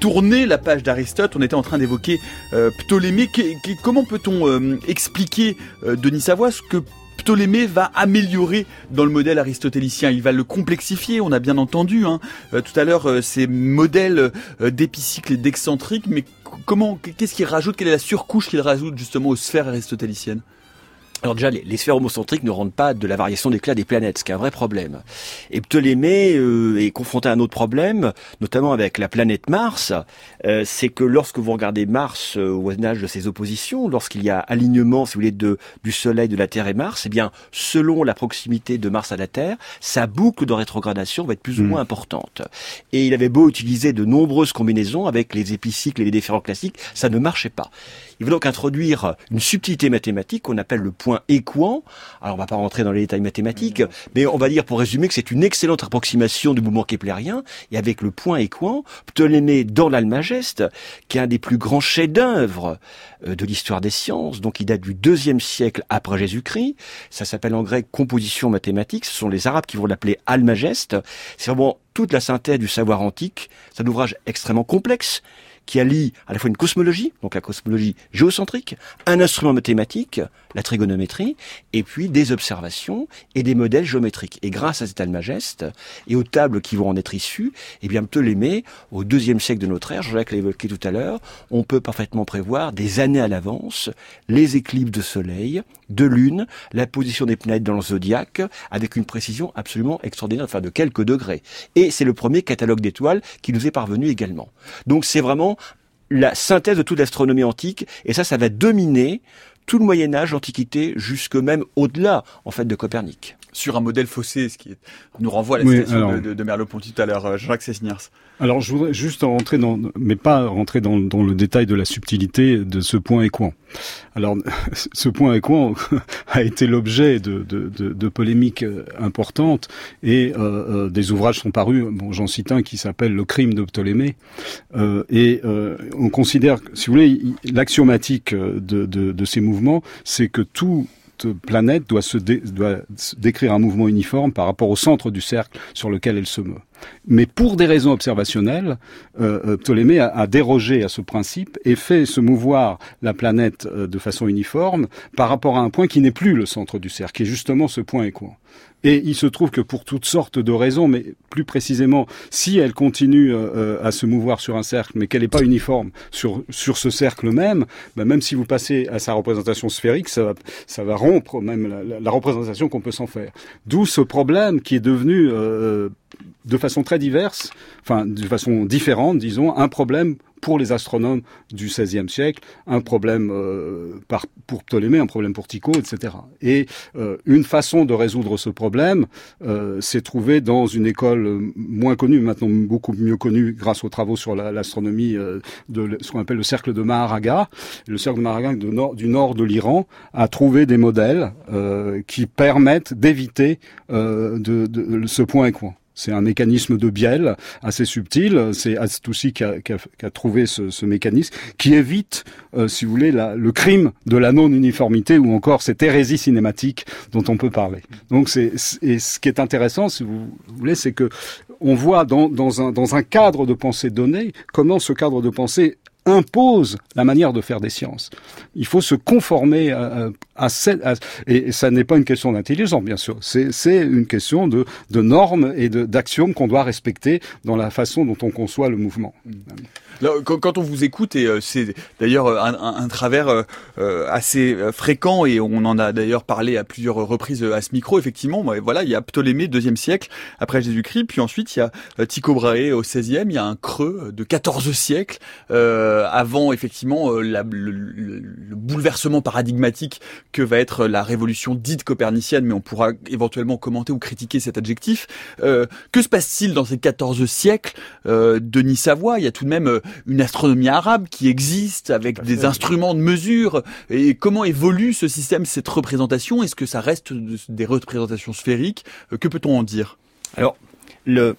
tourné la page d'Aristote, on était en train d'évoquer Ptolémée. comment peut-on expliquer, Denis Savoie, ce que Ptolémée va améliorer dans le modèle aristotélicien? Il va le complexifier, on a bien entendu hein. euh, tout à l'heure euh, ces modèles euh, d'épicycle et d'excentrique, mais comment, qu'est-ce qu'il rajoute? Quelle est la surcouche qu'il rajoute justement aux sphères aristotéliciennes? Alors déjà, les, sphères homocentriques ne rendent pas de la variation d'éclat des planètes, ce qui est un vrai problème. Et Ptolémée euh, est confronté à un autre problème, notamment avec la planète Mars. Euh, c'est que lorsque vous regardez Mars euh, au voisinage de ses oppositions, lorsqu'il y a alignement, si vous voulez, de, du Soleil, de la Terre et Mars, eh bien, selon la proximité de Mars à la Terre, sa boucle de rétrogradation va être plus ou Mm. moins importante. Et il avait beau utiliser de nombreuses combinaisons avec les épicycles et les déférents classiques, ça ne marchait pas. Il veut donc introduire une subtilité mathématique qu'on appelle le point équant. Alors on va pas rentrer dans les détails mathématiques, mais on va dire pour résumer que c'est une excellente approximation du mouvement keplérien. Et avec le point équant, Ptolémée dans l'Almageste, qui est un des plus grands chefs-d'œuvre euh, de l'histoire des sciences, donc il date du deuxième siècle après Jésus-Christ. Ça s'appelle en grec composition mathématique. Ce sont les Arabes qui vont l'appeler Almageste. C'est vraiment toute la synthèse du savoir antique. C'est un ouvrage extrêmement complexe qui allie à la fois une cosmologie, donc la cosmologie géocentrique, un instrument mathématique, la trigonométrie, et puis des observations et des modèles géométriques. Et grâce à cet almageste et aux tables qui vont en être issues, eh bien Ptolémée, au deuxième siècle de notre ère, Jean-Jacques l'a évoqué tout à l'heure, on peut parfaitement prévoir des années à l'avance les éclipses de soleil, de lune, la position des planètes dans le zodiaque, avec une précision absolument extraordinaire, enfin de quelques degrés. Et c'est le premier catalogue d'étoiles qui nous est parvenu également. Donc c'est vraiment la synthèse de toute l'astronomie antique, et ça, ça va dominer tout le Moyen Âge, l'Antiquité, jusque même au-delà, en fait, de Copernic. Sur un modèle faussé, ce qui nous renvoie à la Oui, citation alors- de, de, de Merleau-Ponty tout à l'heure, euh, Jacques Sesniers. Alors, je voudrais juste rentrer dans, mais pas rentrer dans, dans le détail de la subtilité de ce point équant. Alors, ce point équant a été l'objet de, de, de, de polémiques euh, importantes et euh, des ouvrages sont parus. Bon, j'en cite un qui s'appelle Le crime de Ptolémée. Euh, et euh, on considère, si vous voulez, l'axiomatique de, ces mouvements, c'est que toute planète doit décrire un mouvement uniforme par rapport au centre du cercle sur lequel elle se meut. Mais pour des raisons observationnelles, euh, euh, Ptolémée a, dérogé à ce principe et fait se mouvoir la planète euh, de façon uniforme par rapport à un point qui n'est plus le centre du cercle, qui est justement ce point équant. Et il se trouve que pour toutes sortes de raisons, mais plus précisément, si elle continue euh, euh, à se mouvoir sur un cercle, mais qu'elle n'est pas uniforme sur, sur ce cercle même, ben même si vous passez à sa représentation sphérique, ça va, ça va rompre même la, la- représentation qu'on peut s'en faire. D'où ce problème qui est devenu euh, de façon très diverse, enfin de façon différente, disons, un problème pour les astronomes du XVIe siècle, un problème euh, par, pour Ptolémée, un problème pour Tycho, etc. Et euh, une façon de résoudre ce problème euh, s'est trouvée dans une école moins connue, maintenant beaucoup mieux connue grâce aux travaux sur la- l'astronomie euh, de ce qu'on appelle le cercle de Maharaga. Le cercle de Maharaga de du nord de l'Iran a trouvé des modèles euh, qui permettent d'éviter euh, de, de- ce point équant. C'est un mécanisme de bielle assez subtil. C'est Astoussi qui a, qui a- trouvé ce, ce mécanisme qui évite, euh, si vous voulez, la- le crime de la non-uniformité ou encore cette hérésie cinématique dont on peut parler. Donc, c'est- et ce qui est intéressant, si vous voulez, c'est que on voit dans, dans, un, dans un cadre de pensée donné comment ce cadre de pensée impose la manière de faire des sciences. Il faut se conformer à, à, cette, à- et ça n'est pas une question d'intelligence, bien sûr. C'est une question de, de normes et d'axiomes qu'on doit respecter dans la façon dont on conçoit le mouvement. Là, quand, on vous écoute, et euh, c'est d'ailleurs euh, un, travers euh, assez fréquent, et on en a d'ailleurs parlé à plusieurs reprises à ce micro, effectivement, voilà, il y a Ptolémée, deuxième siècle après Jésus-Christ, puis ensuite il y a Tycho Brahe au 16e, il y a un creux de 14 siècles euh, avant effectivement le, le- le bouleversement paradigmatique que va être la révolution dite copernicienne, mais on pourra éventuellement commenter ou critiquer cet adjectif. Que se passe-t-il dans ces 14 siècles euh, Denis Savoie, il y a tout de même une astronomie arabe qui existe avec des instruments de mesure. Et comment évolue ce système, cette représentation? Est-ce que ça reste de- des représentations sphériques? Euh, Que peut-on en dire? Alors, le,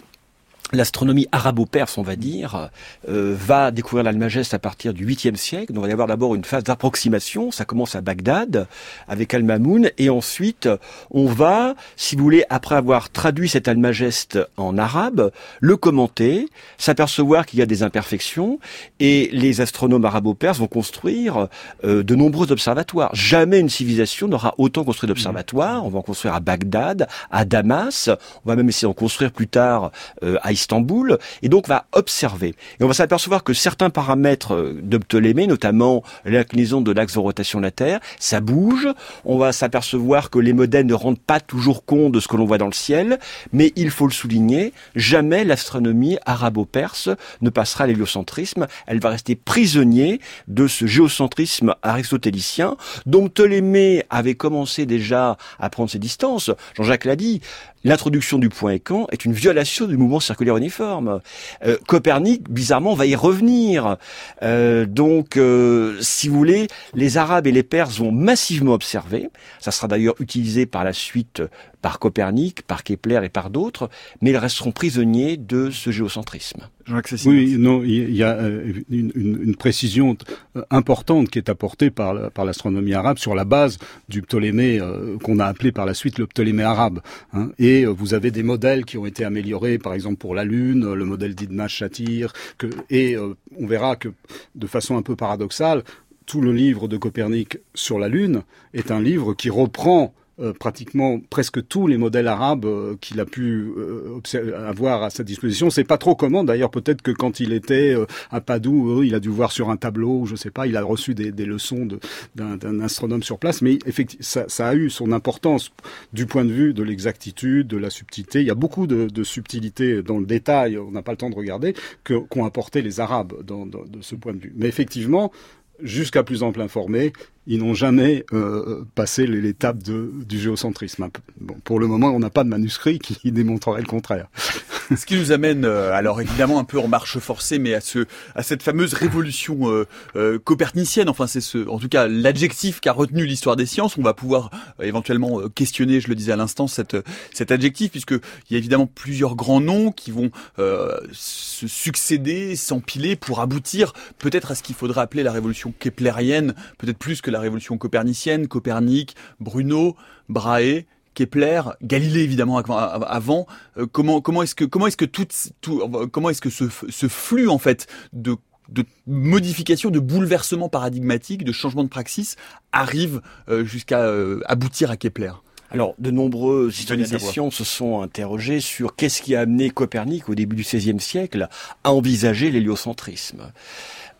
l'astronomie arabo-perse, on va dire, euh, va découvrir l'Almageste à partir du 8e siècle. Donc, il va y avoir d'abord une phase d'approximation. Ça commence à Bagdad avec Al-Mamoun. Et ensuite, on va, si vous voulez, après avoir traduit cet Almageste en arabe, le commenter, s'apercevoir qu'il y a des imperfections. Et les astronomes arabo-perses vont construire euh, de nombreux observatoires. Jamais une civilisation n'aura autant construit d'observatoires. On va en construire à Bagdad, à Damas. On va même essayer d'en construire plus tard euh, à Istanbul, et donc va observer. Et on va s'apercevoir que certains paramètres euh, de Ptolémée, notamment l'inclinaison de l'axe de rotation de la Terre, ça bouge. On va s'apercevoir que les modèles ne rendent pas toujours compte de ce que l'on voit dans le ciel, mais il faut le souligner, jamais l'astronomie arabo-perse ne passera à l'héliocentrisme. Elle va rester prisonnier de ce géocentrisme aristotélicien dont Ptolémée avait commencé déjà à prendre ses distances. Jean-Jacques l'a dit, l'introduction du point écan est une violation du mouvement circulaire uniforme. Euh, Copernic, bizarrement, va y revenir. Euh, donc, euh, si vous voulez, les Arabes et les Perses vont massivement observer. Ça sera d'ailleurs utilisé par la suite par Copernic, par Kepler et par d'autres, mais ils resteront prisonniers de ce géocentrisme. Oui, non, il y a euh, une, une- une précision euh, importante qui est apportée par, par l'astronomie arabe sur la base du Ptolémée euh, qu'on a appelé par la suite le Ptolémée arabe. hein. Et euh, vous avez des modèles qui ont été améliorés, par exemple pour la Lune, le modèle d'Idmas-Shatir, que, et euh, on verra que de façon un peu paradoxale, tout le livre de Copernic sur la Lune est un livre qui reprend euh, pratiquement presque tous les modèles arabes euh, qu'il a pu euh, avoir à sa disposition. C'est pas trop comment. D'ailleurs, peut-être que quand il était euh, à Padoue, il a dû voir sur un tableau, je sais pas, il a reçu des, des leçons d'un astronome sur place. Mais effectivement, ça, ça a eu son importance du point de vue de l'exactitude, de la subtilité. Il y a beaucoup de, de dans le détail. On n'a pas le temps de regarder qu'ont apporté les Arabes dans, dans- de ce point de vue. Mais effectivement, jusqu'à plus ample informé, ils n'ont jamais euh, passé l'étape du géocentrisme. Bon, pour le moment, on n'a pas de manuscrit qui démontrerait le contraire. Ce qui nous amène, euh, alors évidemment un peu en marche forcée, mais à ce, à cette fameuse révolution euh, euh, copernicienne. Enfin, c'est ce, en tout cas, l'adjectif qu'a retenu l'histoire des sciences. On va pouvoir euh, éventuellement euh, questionner, je le disais à l'instant, cet adjectif, puisque il y a évidemment plusieurs grands noms qui vont se succéder, s'empiler pour aboutir peut-être à ce qu'il faudrait appeler la révolution keplérienne, peut-être plus que la révolution copernicienne. Copernic, Bruno, Brahe. Kepler, Galilée évidemment avant. Euh, comment comment est-ce que comment est-ce que tout, tout comment est-ce que ce, ce flux en fait de de modification, de bouleversement paradigmatique, de changement de praxis arrive euh, jusqu'à euh, aboutir à Kepler? Alors, de Savoie. sciences se sont interrogés sur qu'est-ce qui a amené Copernic au début du XVIe siècle à envisager l'héliocentrisme.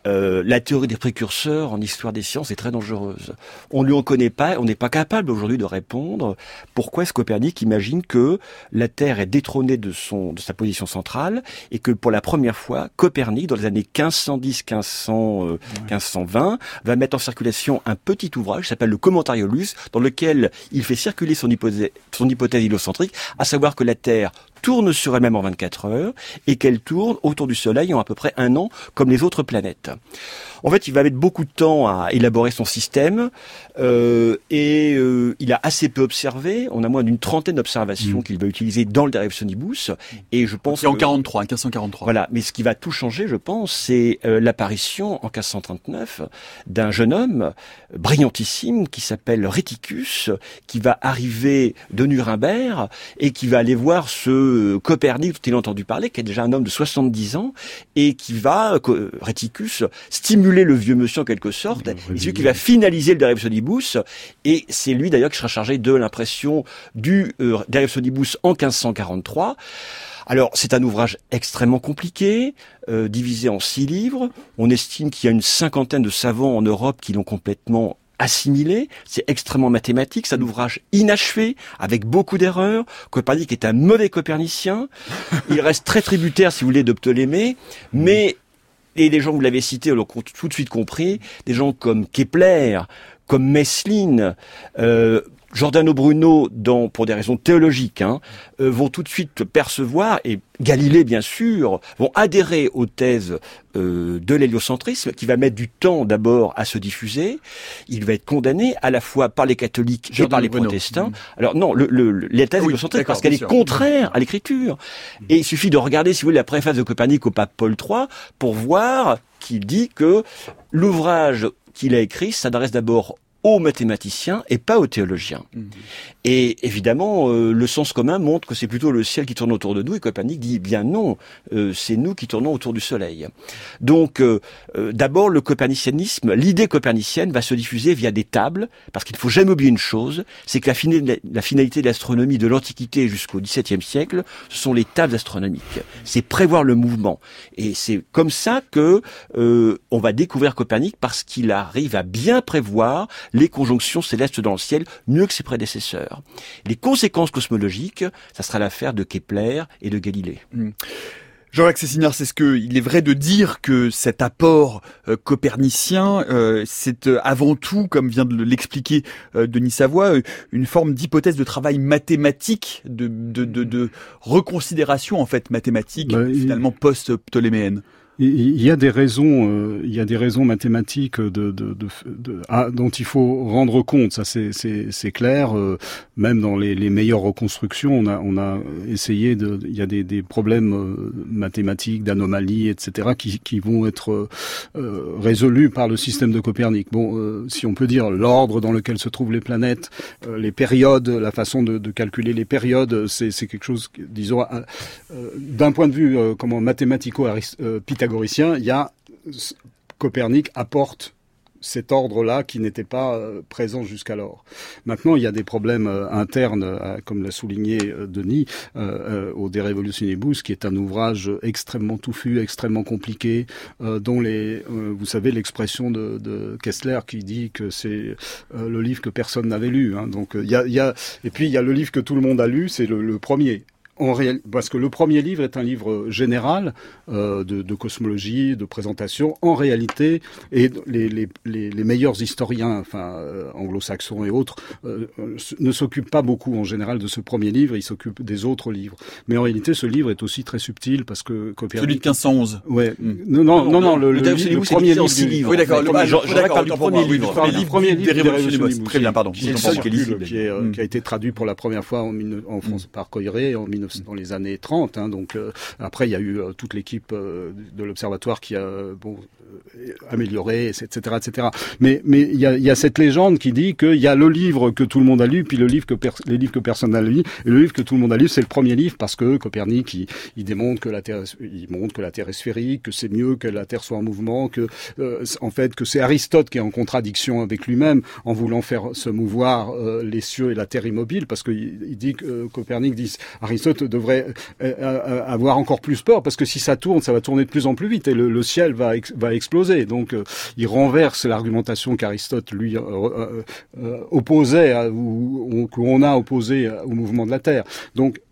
Euh, la théorie des précurseurs en histoire des sciences est très dangereuse. On ne lui en connaît pas, on n'est pas capable aujourd'hui de répondre pourquoi est-ce Copernic imagine que la Terre est détrônée de son de sa position centrale et que pour la première fois Copernic dans les années 1510 1500 euh, 1520 va mettre en circulation un petit ouvrage qui s'appelle le Commentariolus dans lequel il fait circuler son hypothèse son hypothèse héliocentrique à savoir que la Terre tourne sur elle-même en 24 heures et qu'elle tourne autour du Soleil en à peu près un an comme les autres planètes. En fait, il va mettre beaucoup de temps à élaborer son système euh, et euh, il a assez peu observé. On a moins d'une trentaine d'observations qu'il va utiliser dans le Sonibus et je pense C'est en que- 43, 1543. voilà, mais ce qui va tout changer, je pense, c'est euh, l'apparition en 1539 d'un jeune homme brillantissime qui s'appelle Réticus, qui va arriver de Nuremberg et qui va aller voir ce euh, Copernic dont il a entendu parler, qui est déjà un homme de 70 ans, et qui va, Réticus, stimuler le vieux monsieur en quelque sorte, et celui qui va finaliser le Derivsonibus, et c'est lui d'ailleurs qui sera chargé de l'impression du euh, Derivsonibus en 1543. Alors, c'est un ouvrage extrêmement compliqué, euh, divisé en six livres. On estime qu'il y a une cinquantaine de savants en Europe qui l'ont complètement assimilé. C'est extrêmement mathématique. C'est un ouvrage inachevé, avec beaucoup d'erreurs. Copernic est un mauvais copernicien. Il reste très tributaire, si vous voulez, de Ptolémée. Mais, et les gens, vous l'avez cité, l'ont tout de suite compris, des gens comme Kepler, comme Messlin, euh, Giordano Bruno, dans, pour des raisons théologiques, hein, euh, vont tout de suite percevoir, et Galilée bien sûr, vont adhérer aux thèses euh, de l'héliocentrisme, qui va mettre du temps d'abord à se diffuser. Il va être condamné à la fois par les catholiques et par les Bruno. protestants. Mhm. Alors non, le, le, le- les thèses Ah oui, parce qu'elle est contraire à l'écriture. Et il suffit de regarder, si vous voulez, la préface de Copernic au pape Paul III pour voir qu'il dit que l'ouvrage qu'il a écrit s'adresse d'abord aux mathématiciens et pas aux théologiens. Mhm. Et évidemment, euh, le sens commun montre que c'est plutôt le ciel qui tourne autour de nous, et Copernic dit bien non, euh, c'est nous qui tournons autour du Soleil. Donc, euh, euh, d'abord, le copernicianisme, l'idée copernicienne va se diffuser via des tables, parce qu'il ne faut jamais oublier une chose, c'est que la, fina- la finalité de l'astronomie de l'Antiquité jusqu'au XVIIe siècle, ce sont les tables astronomiques. C'est prévoir le mouvement. Et c'est comme ça que euh, on va découvrir Copernic, parce qu'il arrive à bien prévoir les conjonctions célestes dans le ciel, mieux que ses prédécesseurs. Les conséquences cosmologiques, ça sera l'affaire de Kepler et de Galilée. Jean-Jacques Cessignard, c'est ce que il est vrai de dire que cet apport euh, copernicien, euh, c'est euh, avant tout, comme vient de l'expliquer euh, Denis Savoie, euh, une forme d'hypothèse de travail mathématique, de, de, de, de reconsidération en fait mathématique, Bah, il- finalement post-ptoléméenne. Il y a des raisons, euh, il y a des raisons mathématiques de, de, de, de- ah, dont il faut rendre compte. Ça, c'est- clair. euh, même dans les, les meilleures reconstructions, on a, on a essayé de. Il y a des, des problèmes euh, mathématiques, d'anomalies, etc., qui, qui vont être euh, résolus par le système de Copernic. Bon, euh, si on peut dire l'ordre dans lequel se trouvent les planètes, euh, les périodes, la façon de, calculer les périodes, c'est quelque chose, disons, d'un point de vue comment il y a Copernic apporte cet ordre-là qui n'était pas euh, présent jusqu'alors. Maintenant, il y a des problèmes euh, internes, euh, comme l'a souligné Denis, au De Revolutionibus, qui est un ouvrage extrêmement touffu, extrêmement compliqué, dont les, vous savez, l'expression de, Kessler qui dit que c'est le livre que personne n'avait lu. Hein. Donc, il y a, et puis il y a le livre que tout le monde a lu, c'est le premier. En réel, parce que le premier livre est un livre général euh, de, de cosmologie, de présentation. En réalité, et les, les, les, les meilleurs historiens, enfin euh, anglo-saxons et autres, euh, ne s'occupent pas beaucoup en général de ce premier livre. Ils s'occupent des autres livres. Mais en réalité, ce livre est aussi très subtil parce que Copernic. Celui de 1511. Ouais. Mm. Non, non, non, non, le, Le le, le premier livre. livres. Oui, d'accord. Ah, d'accord, pour premier livre. le premier le livre des. Revolutionibus. Très bien, pardon. qui circule, qui, a été traduit pour la première fois en, France par Coiré en 1900 dans les années 30. Hein, donc euh, après, il y a eu euh, toute l'équipe euh, de l'observatoire qui a bon, euh, amélioré, etc., etc. Mais mais il y a, y a cette légende qui dit qu'il y a le livre que tout le monde a lu, puis le livre que les livres que personne n'a lu, et le livre que tout le monde a lu, c'est le premier livre parce que Copernic, il, il démontre que la Terre, il montre que la Terre est sphérique, que c'est mieux que la Terre soit en mouvement, que euh, en fait que c'est Aristote qui est en contradiction avec lui-même en voulant faire se mouvoir euh, les cieux et la Terre immobile, parce qu'il il dit que euh, Copernic dit Aristote devrait euh, avoir encore plus peur parce que si ça tourne, ça va tourner de plus en plus vite et le, le ciel va ex- va Donc euh, il renverse l'argumentation qu'Aristote lui euh, euh, opposait ou, qu'on a opposé au mouvement de la Terre.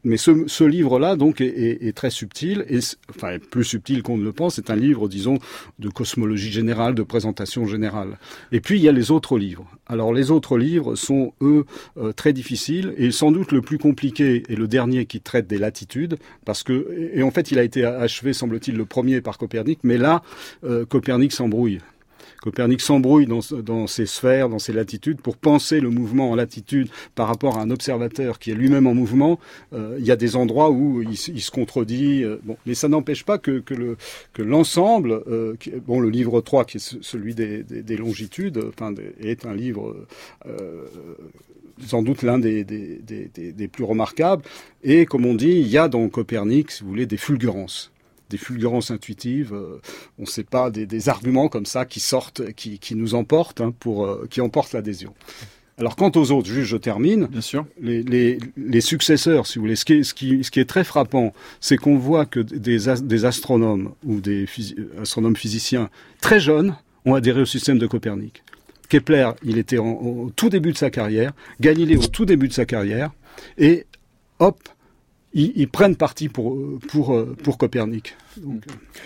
Mais ce, livre-là donc est, très subtil et enfin plus subtil qu'on ne le pense. C'est un livre, disons, de cosmologie générale, de présentation générale. Et puis il y a les autres livres. Alors les autres livres sont eux euh, très difficiles et sans doute le plus compliqué est le dernier qui traite des latitudes parce que et, et en fait il a été achevé semble-t-il le premier par Copernic, mais là euh, Copernic s'embrouille. Copernic s'embrouille dans, ses sphères, dans ses latitudes, pour penser le mouvement en latitude par rapport à un observateur qui est lui-même en mouvement. Euh, il y a des endroits où il, se- contredit. euh, mais ça n'empêche pas que, que le l'ensemble, euh, le livre 3, qui est ce- celui des, des, des longitudes, est un livre sans doute l'un des, des plus remarquables. Et comme on dit, il y a dans Copernic, si vous voulez, des fulgurances des fulgurances intuitives, euh, on ne sait pas, des, des arguments comme ça qui sortent, qui, qui nous emportent, hein, pour, euh, qui emportent l'adhésion. Alors quant aux autres, juste je termine, Bien sûr. les, les, les successeurs, si vous voulez, ce qui est, ce qui, ce qui est très frappant, c'est qu'on voit que des, as- des astronomes ou des astronomes physiciens très jeunes ont adhéré au système de Copernic. Kepler, il était en- au tout début de sa carrière, Galilée au tout début de sa carrière, et hop, ils, ils prennent parti pour, pour, pour Copernic.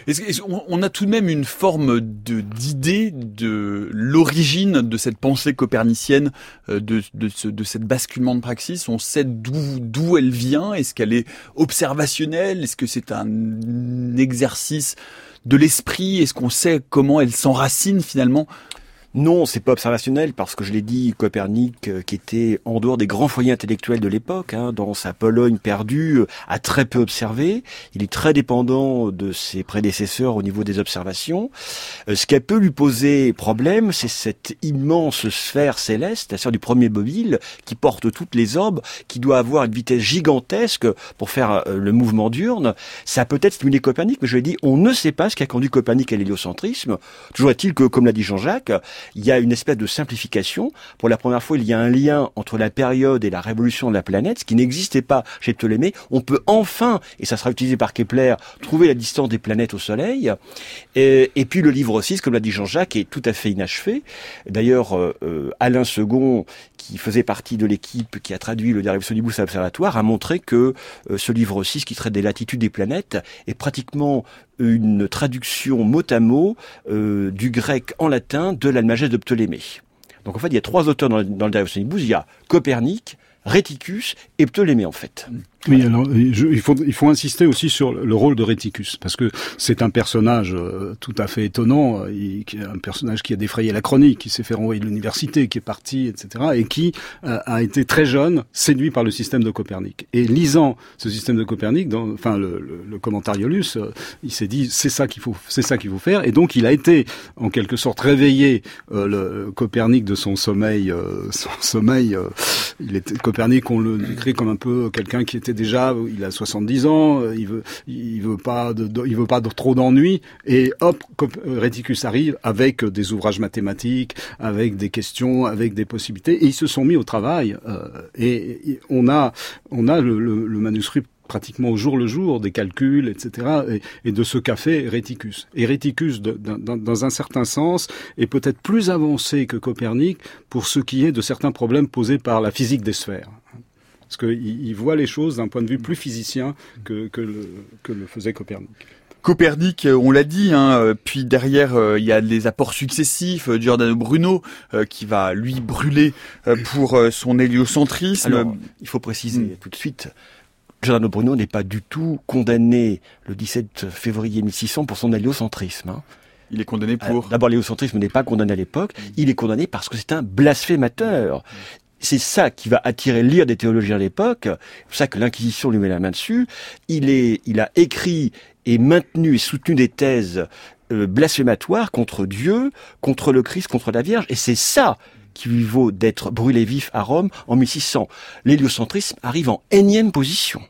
Qu'on- on a tout de même une forme d'idée de l'origine de cette pensée copernicienne, euh, de, de, ce, de cette basculement de praxis? On sait d'où elle vient? Est-ce qu'elle est observationnelle? Est-ce que c'est un exercice de l'esprit? Est-ce qu'on sait comment elle s'enracine finalement Non, c'est pas observationnel parce que je l'ai dit, Copernic, euh, qui était en dehors des grands foyers intellectuels de l'époque, hein, dans sa Pologne perdue, euh, a très peu observé. Il est très dépendant de ses prédécesseurs au niveau des observations. Euh, ce qui peut lui poser problème, c'est cette immense sphère céleste, la sphère du premier mobile, qui porte toutes les orbes, qui doit avoir une vitesse gigantesque pour faire le mouvement diurne. Ça a peut-être stimulé Copernic, mais je l'ai dit, on ne sait pas ce qui a conduit Copernic à l'héliocentrisme. Toujours est-il que, comme l'a dit Jean-Jacques, il y a une espèce de simplification. Pour la première fois, il y a un lien entre la période et la révolution de la planète, ce qui n'existait pas chez Ptolémée. On peut enfin, et ça sera utilisé par Kepler, trouver la distance des planètes au Soleil. Et, puis le livre 6, comme l'a dit Jean-Jacques, est tout à fait inachevé. D'ailleurs, euh, euh, Alain Second, qui faisait partie de l'équipe qui a traduit le Derive Sonibus à l'Observatoire, a montré que euh, ce livre 6, qui traite des latitudes des planètes, est pratiquement une traduction mot à mot euh, du grec en latin de l'Almageste de Ptolémée. Donc en fait, il y a trois auteurs dans, dans le Derive Sonibus. Il y a Copernic, Réticus et Ptolémée en fait. Oui, alors je, il, faut, il faut insister aussi sur le rôle de Réticus, parce que c'est un personnage euh, tout à fait étonnant, euh, un personnage qui a défrayé la chronique, qui s'est fait renvoyer de l'université, qui est parti, etc., et qui euh, a été très jeune séduit par le système de Copernic. Et lisant ce système de Copernic, dans, enfin le, le, le Commentariolus, euh, il s'est dit c'est ça qu'il faut, c'est ça qu'il faut faire, et donc il a été en quelque sorte réveillé le Copernic de son sommeil, son sommeil. il était Copernic, on le décrit comme un peu quelqu'un qui était déjà, il a 70 ans, euh, il veut, il veut pas, de, il veut pas trop d'ennuis, et hop, Réticus arrive avec des ouvrages mathématiques, avec des questions, avec des possibilités, et ils se sont mis au travail. Euh, et, on a, on a le, le, le manuscrit pratiquement au jour le jour des calculs, etc., et, de ce qu'a fait Réticus. Et Réticus, dans un certain sens, est peut-être plus avancé que Copernic pour ce qui est de certains problèmes posés par la physique des sphères parce qu'il voit les choses d'un point de vue plus physicien que, que, le, que le faisait Copernic. Copernic, on l'a dit, hein, puis derrière il y a les apports successifs, Giordano Bruno qui va lui brûler pour son héliocentrisme. Alors, il faut préciser mmh. tout de suite, Giordano Bruno n'est pas du tout condamné le 17 février 1600 pour son héliocentrisme. Hein. Il est condamné pour. D'abord, l'héliocentrisme n'est pas condamné à l'époque. Il est condamné parce que c'est un blasphémateur c'est ça qui va attirer l'ire des théologiens à l'époque. C'est pour ça que l'Inquisition lui met la main dessus. Il est, il a écrit et maintenu et soutenu des thèses euh, blasphématoires contre Dieu, contre le Christ, contre la Vierge. Et c'est ça qui lui vaut d'être brûlé vif à Rome en 1600. L'héliocentrisme arrive en énième position.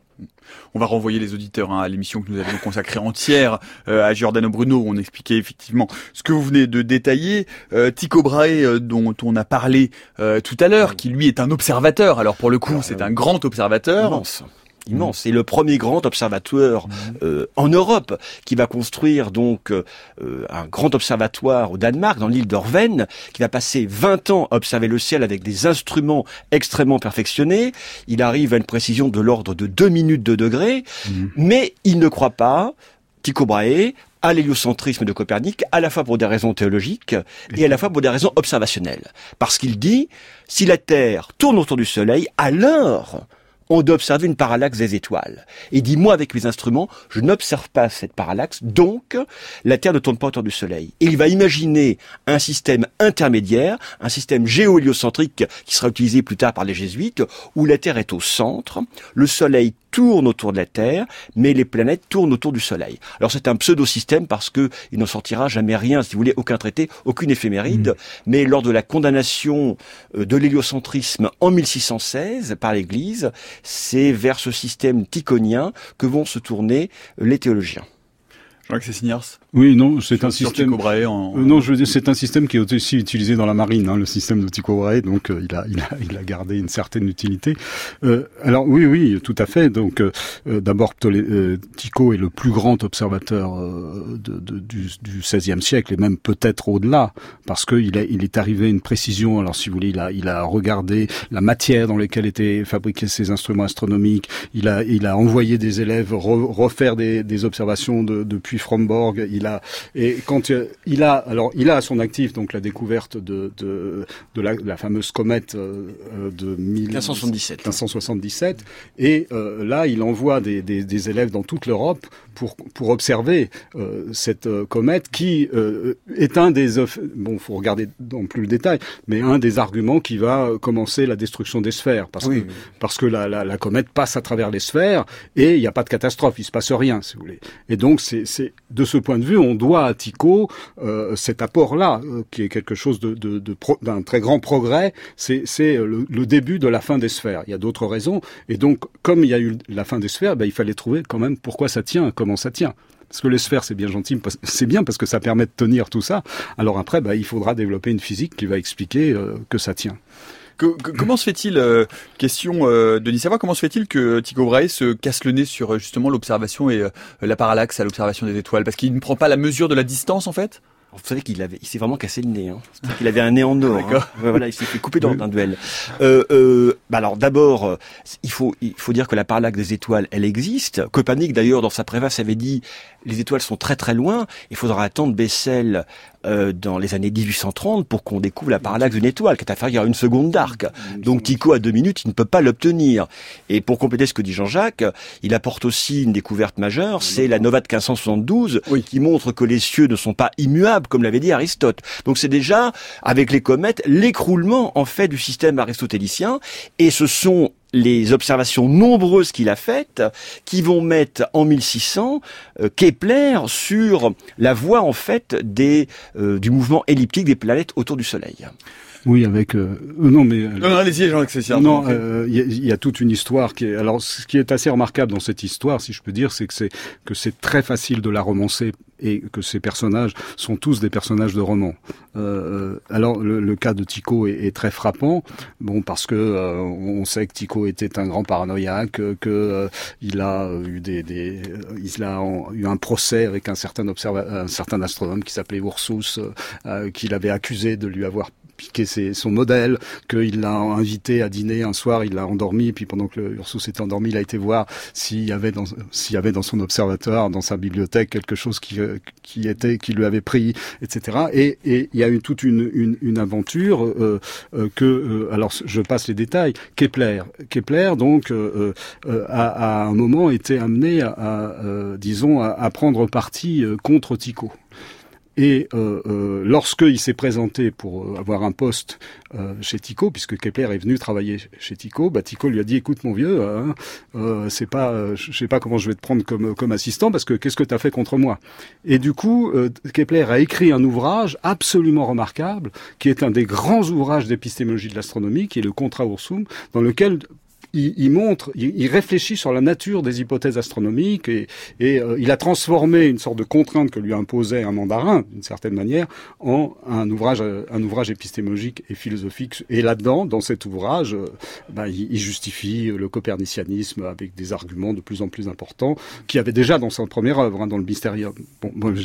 On va renvoyer les auditeurs hein, à l'émission que nous avions consacrée entière euh, à Giordano Bruno. Où on expliquait effectivement ce que vous venez de détailler. Euh, Tycho Brahe, euh, dont on a parlé euh, tout à l'heure, qui lui est un observateur. Alors pour le coup, c'est un grand observateur. Immense immense. C'est le premier grand observateur euh, en Europe qui va construire donc euh, un grand observatoire au Danemark, dans l'île d'Orven, qui va passer 20 ans à observer le ciel avec des instruments extrêmement perfectionnés. Il arrive à une précision de l'ordre de 2 minutes de degré, mmh. mais il ne croit pas, Tycho Brahe, à l'héliocentrisme de Copernic, à la fois pour des raisons théologiques et à la fois pour des raisons observationnelles. Parce qu'il dit, si la Terre tourne autour du Soleil, alors on doit observer une parallaxe des étoiles. Et dit, moi, avec mes instruments, je n'observe pas cette parallaxe, donc la Terre ne tourne pas autour du Soleil. Et il va imaginer un système intermédiaire, un système géo-héliocentrique qui sera utilisé plus tard par les jésuites, où la Terre est au centre, le Soleil tourne autour de la Terre, mais les planètes tournent autour du Soleil. Alors c'est un pseudo-système parce que il n'en sortira jamais rien, si vous voulez, aucun traité, aucune éphéméride. Mmh. Mais lors de la condamnation de l'héliocentrisme en 1616 par l'Église, c'est vers ce système tychonien que vont se tourner les théologiens. Jean-Claude Signars Oui, non, c'est un système. En... Euh, non, je veux dire, c'est un système qui est aussi utilisé dans la marine, hein, le système de Tycho Brahe, donc euh, il, a, il, a, il a gardé une certaine utilité. Euh, alors oui, oui, tout à fait. Donc euh, d'abord, Tycho est le plus grand observateur de, de, du, du XVIe siècle et même peut-être au-delà, parce qu'il il est arrivé à une précision. Alors si vous voulez, il a, il a regardé la matière dans laquelle étaient fabriqués ces instruments astronomiques. Il a, il a envoyé des élèves re, refaire des, des observations de, depuis puis Fromborg, il a et quand euh, il a alors il a à son actif donc la découverte de de, de la, la fameuse comète euh, euh, de 1577. 1577 et euh, là il envoie des, des, des élèves dans toute l'Europe pour pour observer cette comète qui est un des bon faut regarder dans plus le détail mais un des arguments qui va commencer la destruction des sphères parce Oui, que parce que la, la, la comète passe à travers les sphères et il n'y a pas de catastrophe, il se passe rien, si vous voulez. Et donc, c'est c'est- de ce point de vue, on doit à Tycho euh, cet apport-là, euh, qui est quelque chose de, de, de d'un très grand progrès. C'est c'est le, le début de la fin des sphères. Il y a d'autres raisons. Et donc, comme il y a eu la fin des sphères, ben, il fallait trouver quand même pourquoi ça tient, comment ça tient. Parce que les sphères, c'est bien gentil, c'est bien parce que ça permet de tenir tout ça. Alors après, ben, il faudra développer une physique qui va expliquer euh, que ça tient. Que- que- comment se fait-il, euh, question euh, Denis Savoie, comment se fait-il que Tycho Brahe se casse le nez sur euh, justement l'observation et euh, la parallaxe à l'observation des étoiles? Parce qu'il ne prend pas la mesure de la distance en fait? Vous savez qu'il avait, il s'est vraiment cassé le nez. Hein. C'est-à-dire qu'il avait un nez en or. hein. Voilà, il s'est fait couper dans un duel. Euh, euh, bah alors d'abord, euh, il faut, il faut dire que la parallaxe des étoiles, elle existe. Copernic d'ailleurs dans sa préface avait dit les étoiles sont très très loin. Il faudra attendre Bessel euh, dans les années 1830 pour qu'on découvre la parallaxe d'une étoile, qui est inférieure à une seconde d'arc. Donc Tycho à deux minutes, il ne peut pas l'obtenir. Et pour compléter ce que dit Jean-Jacques, il apporte aussi une découverte majeure, c'est la nova de 1572, Oui. qui montre que les cieux ne sont pas immuables, comme l'avait dit Aristote. Donc c'est déjà, avec les comètes, l'écroulement en fait du système aristotélicien, et ce sont les observations nombreuses qu'il a faites qui vont mettre en 1600 euh, Kepler sur la voie en fait des euh, du mouvement elliptique des planètes autour du Soleil. Oui, avec euh, euh, non mais euh, Non, non, allez-y, Jean-Luc non, euh, il y, a- il y a toute une histoire qui est. Alors, ce qui est assez remarquable dans cette histoire, si je peux dire, c'est que c'est que c'est très facile de la romancer et que ces personnages sont tous des personnages de romans. Euh, alors, le, le cas de Tycho est, est très frappant. Bon, parce que euh, on sait que Tycho était un grand paranoïaque, que, euh, il a eu des, des il a en- eu un procès avec un certain observa un certain astronome qui s'appelait Ursus, qu'il avait accusé de lui avoir piqué ses- son modèle, qu'il l'a invité à dîner un soir, il l'a endormi, puis pendant que le Ursus était endormi, il a été voir s'il y avait dans s'il y avait dans son observatoire, dans sa bibliothèque quelque chose qui euh, qui était qui lui avait pris, etc. Et, et il y a eu toute une une, une aventure euh, euh, que euh, alors je passe les détails. Kepler, Kepler donc euh, euh, a, à un moment été amené à, à, disons à, à prendre parti contre Tycho. Et euh, euh, lorsqu'il s'est présenté pour euh, avoir un poste euh, chez Tycho, puisque Kepler est venu travailler chez Tycho, bah, lui a dit "Écoute, mon vieux, hein, euh, c'est pas, je sais pas comment je vais te prendre comme comme assistant, parce que qu'est-ce que tu as fait contre moi? Et du coup, Kepler a écrit un ouvrage absolument remarquable, qui est un des grands ouvrages d'épistémologie de l'astronomie, qui est le Contra Ursum, dans lequel il, il montre, il, il réfléchit sur la nature des hypothèses astronomiques et, et euh, il a transformé une sorte de contrainte que lui imposait un mandarin, d'une certaine manière, en un ouvrage, un ouvrage épistémologique et philosophique. Et là-dedans, dans cet ouvrage, euh, bah, il, il justifie le copernicianisme avec des arguments de plus en plus importants, qu'il avait déjà dans sa première œuvre, hein, dans le Mystérium. Bon, bon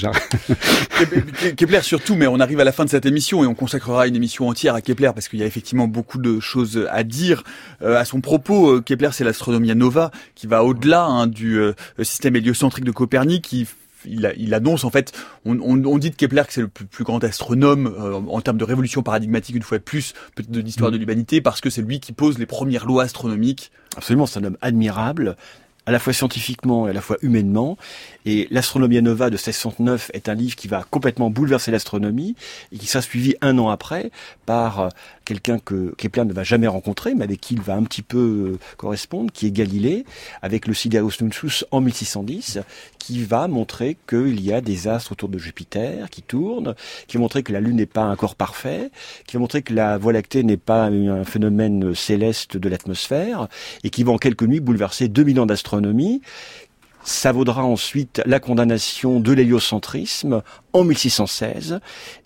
Kepler surtout, mais on arrive à la fin de cette émission et on consacrera une émission entière à Kepler parce qu'il y a effectivement beaucoup de choses à dire euh, à son propos. Euh, Kepler, c'est l'astronomia nova qui va au-delà hein, du euh, système héliocentrique de Copernic. Qui, il, annonce en fait, on, on, on dit de Kepler que c'est le plus, plus grand astronome euh, en termes de révolution paradigmatique une fois de plus, peut-être de l'histoire de l'humanité, parce que c'est lui qui pose les premières lois astronomiques. Absolument, c'est un homme admirable, à la fois scientifiquement et à la fois humainement. Et l'Astronomia Nova de 1669 est un livre qui va complètement bouleverser l'astronomie et qui sera suivi un an après par euh, quelqu'un que Kepler ne va jamais rencontrer, mais avec qui il va un petit peu euh, correspondre, qui est Galilée, avec le Sidereus Nuncius en 1610, qui va montrer qu'il y a des astres autour de Jupiter qui tournent, qui va montrer que la Lune n'est pas un corps parfait, qui va montrer que la Voie lactée n'est pas un phénomène céleste de l'atmosphère, et qui va en quelques nuits bouleverser 2000 ans d'astronomie. Ça vaudra ensuite la condamnation de l'héliocentrisme en 1616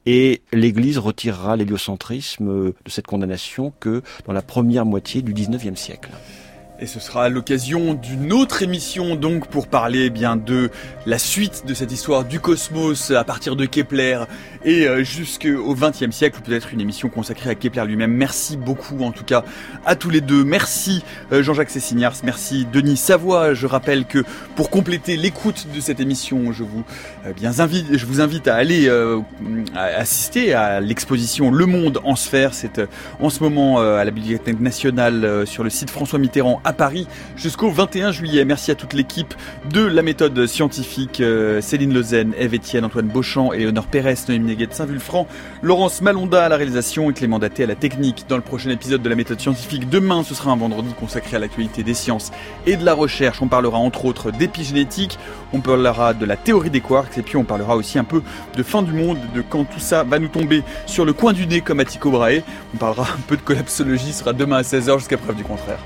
et l'Église retirera l'héliocentrisme de cette condamnation que dans la première moitié du 19e siècle. Et ce sera l'occasion d'une autre émission donc pour parler eh bien de la suite de cette histoire du cosmos à partir de Kepler et euh, jusqu'au XXe siècle, peut-être une émission consacrée à Kepler lui-même. Merci beaucoup en tout cas à tous les deux. Merci euh, Jean-Jacques Cessignars, merci Denis Savoie. Je rappelle que pour compléter l'écoute de cette émission, je vous, euh, bien invite, je vous invite à aller assister à l'exposition Le Monde en sphère. C'est en ce moment à la Bibliothèque nationale sur le site François Mitterrand Paris jusqu'au 21 juillet. Merci à toute l'équipe de la méthode scientifique, Céline Lezen, Eve Etienne, Antoine Beauchamp, Léonore Pérez, Noémie Néguet de Saint-Vulfranc, Laurence Malonda à la réalisation et Clément Daté à la technique. Dans le prochain épisode de la méthode scientifique, demain, ce sera un vendredi consacré à l'actualité des sciences et de la recherche. On parlera entre autres d'épigénétique, on parlera de la théorie des quarks et puis on parlera aussi un peu de fin du monde, de quand tout ça va nous tomber sur le coin du nez comme à Tycho Brahe. On parlera un peu de collapsologie, ce sera demain à 16h jusqu'à preuve du contraire.